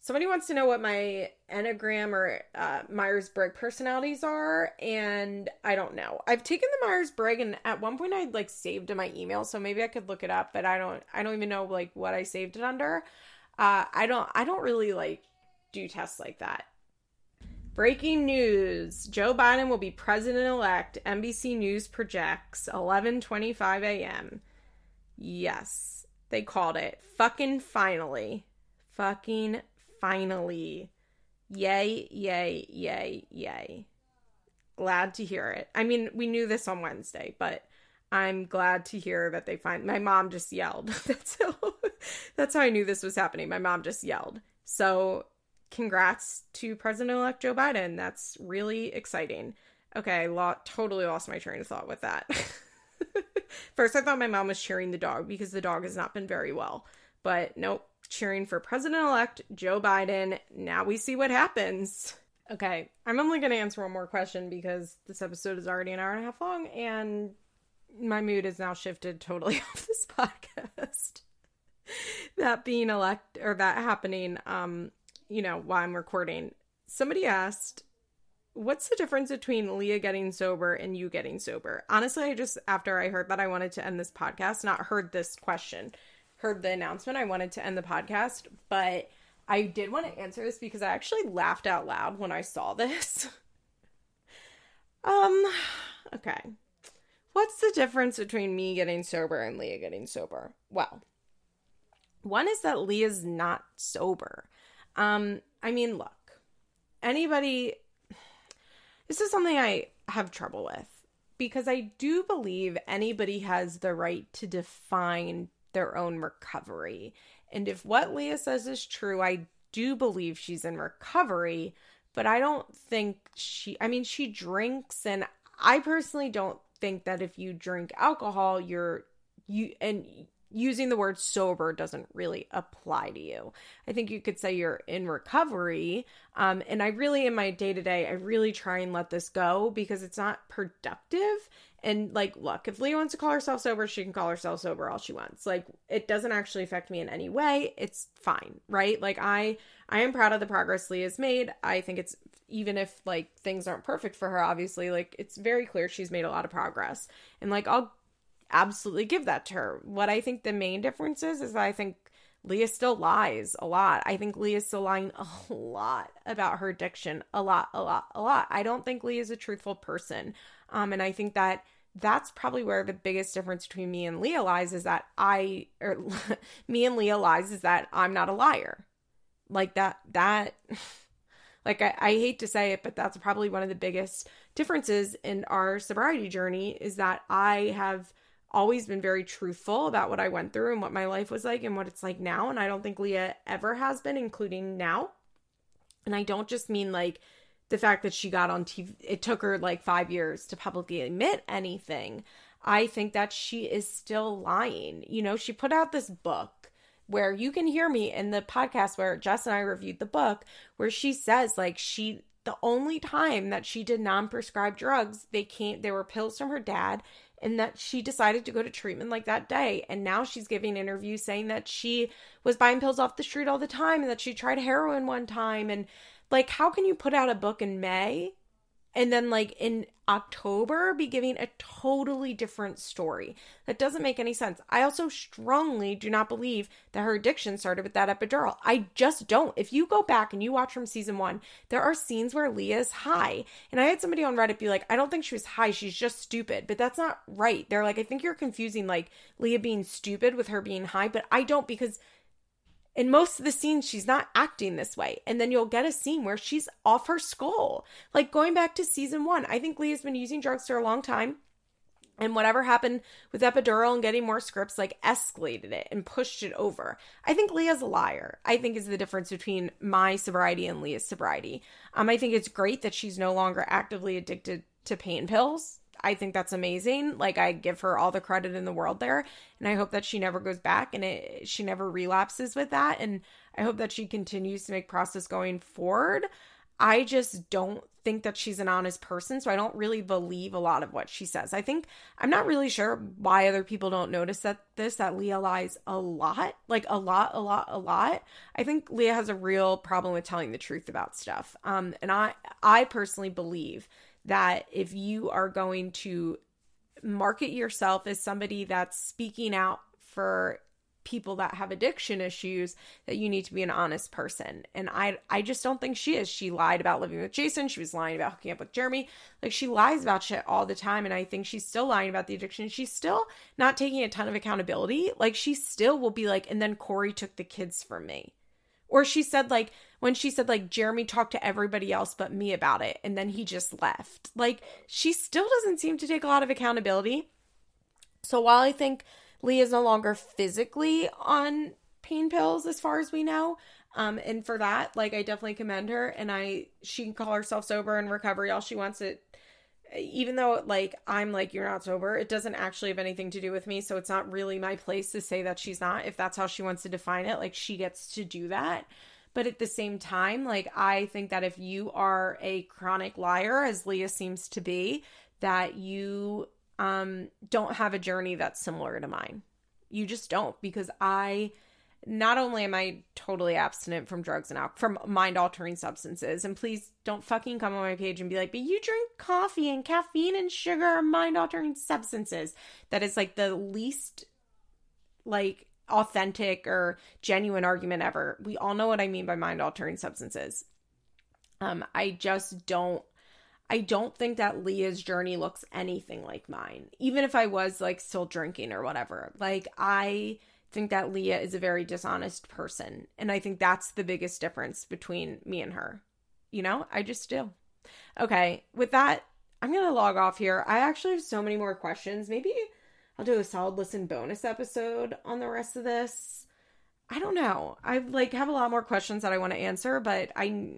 Somebody wants to know what my Enneagram or uh, Myers Briggs personalities are, and I don't know. I've taken the Myers Briggs, and at one point I like saved in my email, so maybe I could look it up, but I don't. I don't even know like what I saved it under. Uh, I don't. I don't really like do tests like that. Breaking news: Joe Biden will be president-elect. NBC News projects 11:25 a.m. Yes, they called it. Fucking finally. Fucking finally. Yay, yay, yay, yay. Glad to hear it. I mean, we knew this on Wednesday, but I'm glad to hear that they find my mom just yelled. that's how that's how I knew this was happening. My mom just yelled. So congrats to President-elect Joe Biden. That's really exciting. Okay, I lo- totally lost my train of thought with that. First, I thought my mom was cheering the dog because the dog has not been very well. But nope, cheering for President elect Joe Biden. Now we see what happens. Okay, I'm only going to answer one more question because this episode is already an hour and a half long and my mood has now shifted totally off this podcast. that being elect or that happening, um, you know, while I'm recording, somebody asked, What's the difference between Leah getting sober and you getting sober? Honestly, I just, after I heard that, I wanted to end this podcast, not heard this question heard the announcement, I wanted to end the podcast, but I did want to answer this because I actually laughed out loud when I saw this. um, okay. What's the difference between me getting sober and Leah getting sober? Well, one is that Leah's not sober. Um, I mean, look, anybody, this is something I have trouble with because I do believe anybody has the right to define their own recovery. And if what Leah says is true, I do believe she's in recovery, but I don't think she, I mean, she drinks, and I personally don't think that if you drink alcohol, you're, you, and using the word sober doesn't really apply to you. I think you could say you're in recovery. Um, and I really, in my day to day, I really try and let this go because it's not productive. And like, look, if Leah wants to call herself sober, she can call herself sober all she wants. Like, it doesn't actually affect me in any way. It's fine, right? Like, I I am proud of the progress Leah's made. I think it's even if like things aren't perfect for her, obviously, like it's very clear she's made a lot of progress. And like, I'll absolutely give that to her. What I think the main difference is is that I think Leah still lies a lot. I think Leah's still lying a lot about her addiction. A lot, a lot, a lot. I don't think Leah's a truthful person. Um, and I think that that's probably where the biggest difference between me and Leah lies is that I or me and Leah lies is that I'm not a liar. Like that that like I, I hate to say it, but that's probably one of the biggest differences in our sobriety journey is that I have always been very truthful about what I went through and what my life was like and what it's like now. And I don't think Leah ever has been, including now. And I don't just mean like the fact that she got on TV, it took her like five years to publicly admit anything. I think that she is still lying. You know, she put out this book where you can hear me in the podcast where Jess and I reviewed the book, where she says, like, she the only time that she did non-prescribed drugs, they came they were pills from her dad and that she decided to go to treatment like that day. And now she's giving interviews saying that she was buying pills off the street all the time and that she tried heroin one time and like how can you put out a book in May and then like in October be giving a totally different story. That doesn't make any sense. I also strongly do not believe that her addiction started with that epidural. I just don't. If you go back and you watch from season 1, there are scenes where Leah is high. And I had somebody on Reddit be like, "I don't think she was high, she's just stupid." But that's not right. They're like, "I think you're confusing like Leah being stupid with her being high." But I don't because in most of the scenes, she's not acting this way. And then you'll get a scene where she's off her skull. Like going back to season one, I think Leah's been using drugs for a long time. And whatever happened with epidural and getting more scripts, like escalated it and pushed it over. I think Leah's a liar. I think is the difference between my sobriety and Leah's sobriety. Um, I think it's great that she's no longer actively addicted to pain pills. I think that's amazing. Like I give her all the credit in the world there, and I hope that she never goes back and it she never relapses with that and I hope that she continues to make process going forward. I just don't think that she's an honest person, so I don't really believe a lot of what she says. I think I'm not really sure why other people don't notice that this that Leah lies a lot, like a lot, a lot, a lot. I think Leah has a real problem with telling the truth about stuff. Um, and I I personally believe that if you are going to market yourself as somebody that's speaking out for people that have addiction issues that you need to be an honest person. And i i just don't think she is. She lied about living with jason. She was lying about hooking up with jeremy. Like she lies about shit all the time and i think she's still lying about the addiction. She's still not taking a ton of accountability. Like she still will be like and then corey took the kids from me. Or she said like when she said like Jeremy talked to everybody else but me about it and then he just left. Like she still doesn't seem to take a lot of accountability. So while I think Leah is no longer physically on pain pills as far as we know, um and for that like I definitely commend her and I she can call herself sober and recovery all she wants it even though like I'm like you're not sober, it doesn't actually have anything to do with me, so it's not really my place to say that she's not. If that's how she wants to define it, like she gets to do that. But at the same time, like I think that if you are a chronic liar as Leah seems to be, that you um don't have a journey that's similar to mine. You just don't because I not only am I totally abstinent from drugs and from mind altering substances, and please don't fucking come on my page and be like, but you drink coffee and caffeine and sugar are mind altering substances. That is like the least like authentic or genuine argument ever. We all know what I mean by mind altering substances. Um, I just don't I don't think that Leah's journey looks anything like mine. Even if I was like still drinking or whatever. Like I think that Leah is a very dishonest person. And I think that's the biggest difference between me and her. You know, I just do. Okay, with that, I'm going to log off here. I actually have so many more questions. Maybe I'll do a solid listen bonus episode on the rest of this. I don't know. I like have a lot more questions that I want to answer, but I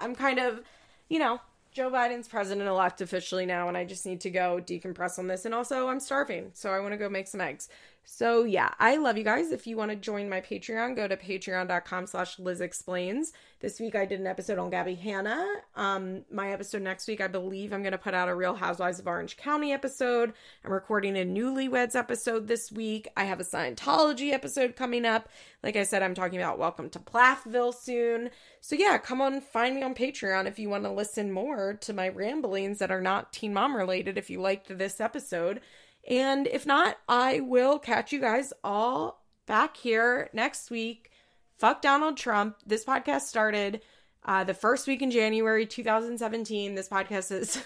I'm kind of, you know, Joe Biden's president elect officially now, and I just need to go decompress on this. And also, I'm starving, so I want to go make some eggs. So yeah, I love you guys. If you want to join my Patreon, go to patreon.com slash Liz Explains. This week I did an episode on Gabby Hanna. Um, my episode next week, I believe I'm gonna put out a Real Housewives of Orange County episode. I'm recording a newlyweds episode this week. I have a Scientology episode coming up. Like I said, I'm talking about Welcome to Plathville soon. So yeah, come on, find me on Patreon if you want to listen more to my ramblings that are not teen mom related if you liked this episode. And if not, I will catch you guys all back here next week. Fuck Donald Trump. This podcast started uh, the first week in January 2017. This podcast is,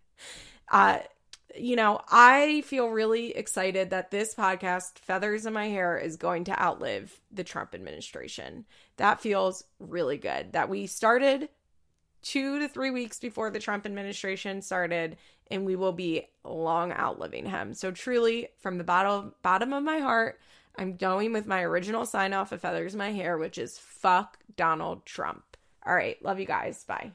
uh, you know, I feel really excited that this podcast, Feathers in My Hair, is going to outlive the Trump administration. That feels really good. That we started two to three weeks before the Trump administration started, and we will be long outliving him. So truly, from the bottom bottom of my heart, I'm going with my original sign off of Feathers My Hair, which is fuck Donald Trump. All right, love you guys. Bye.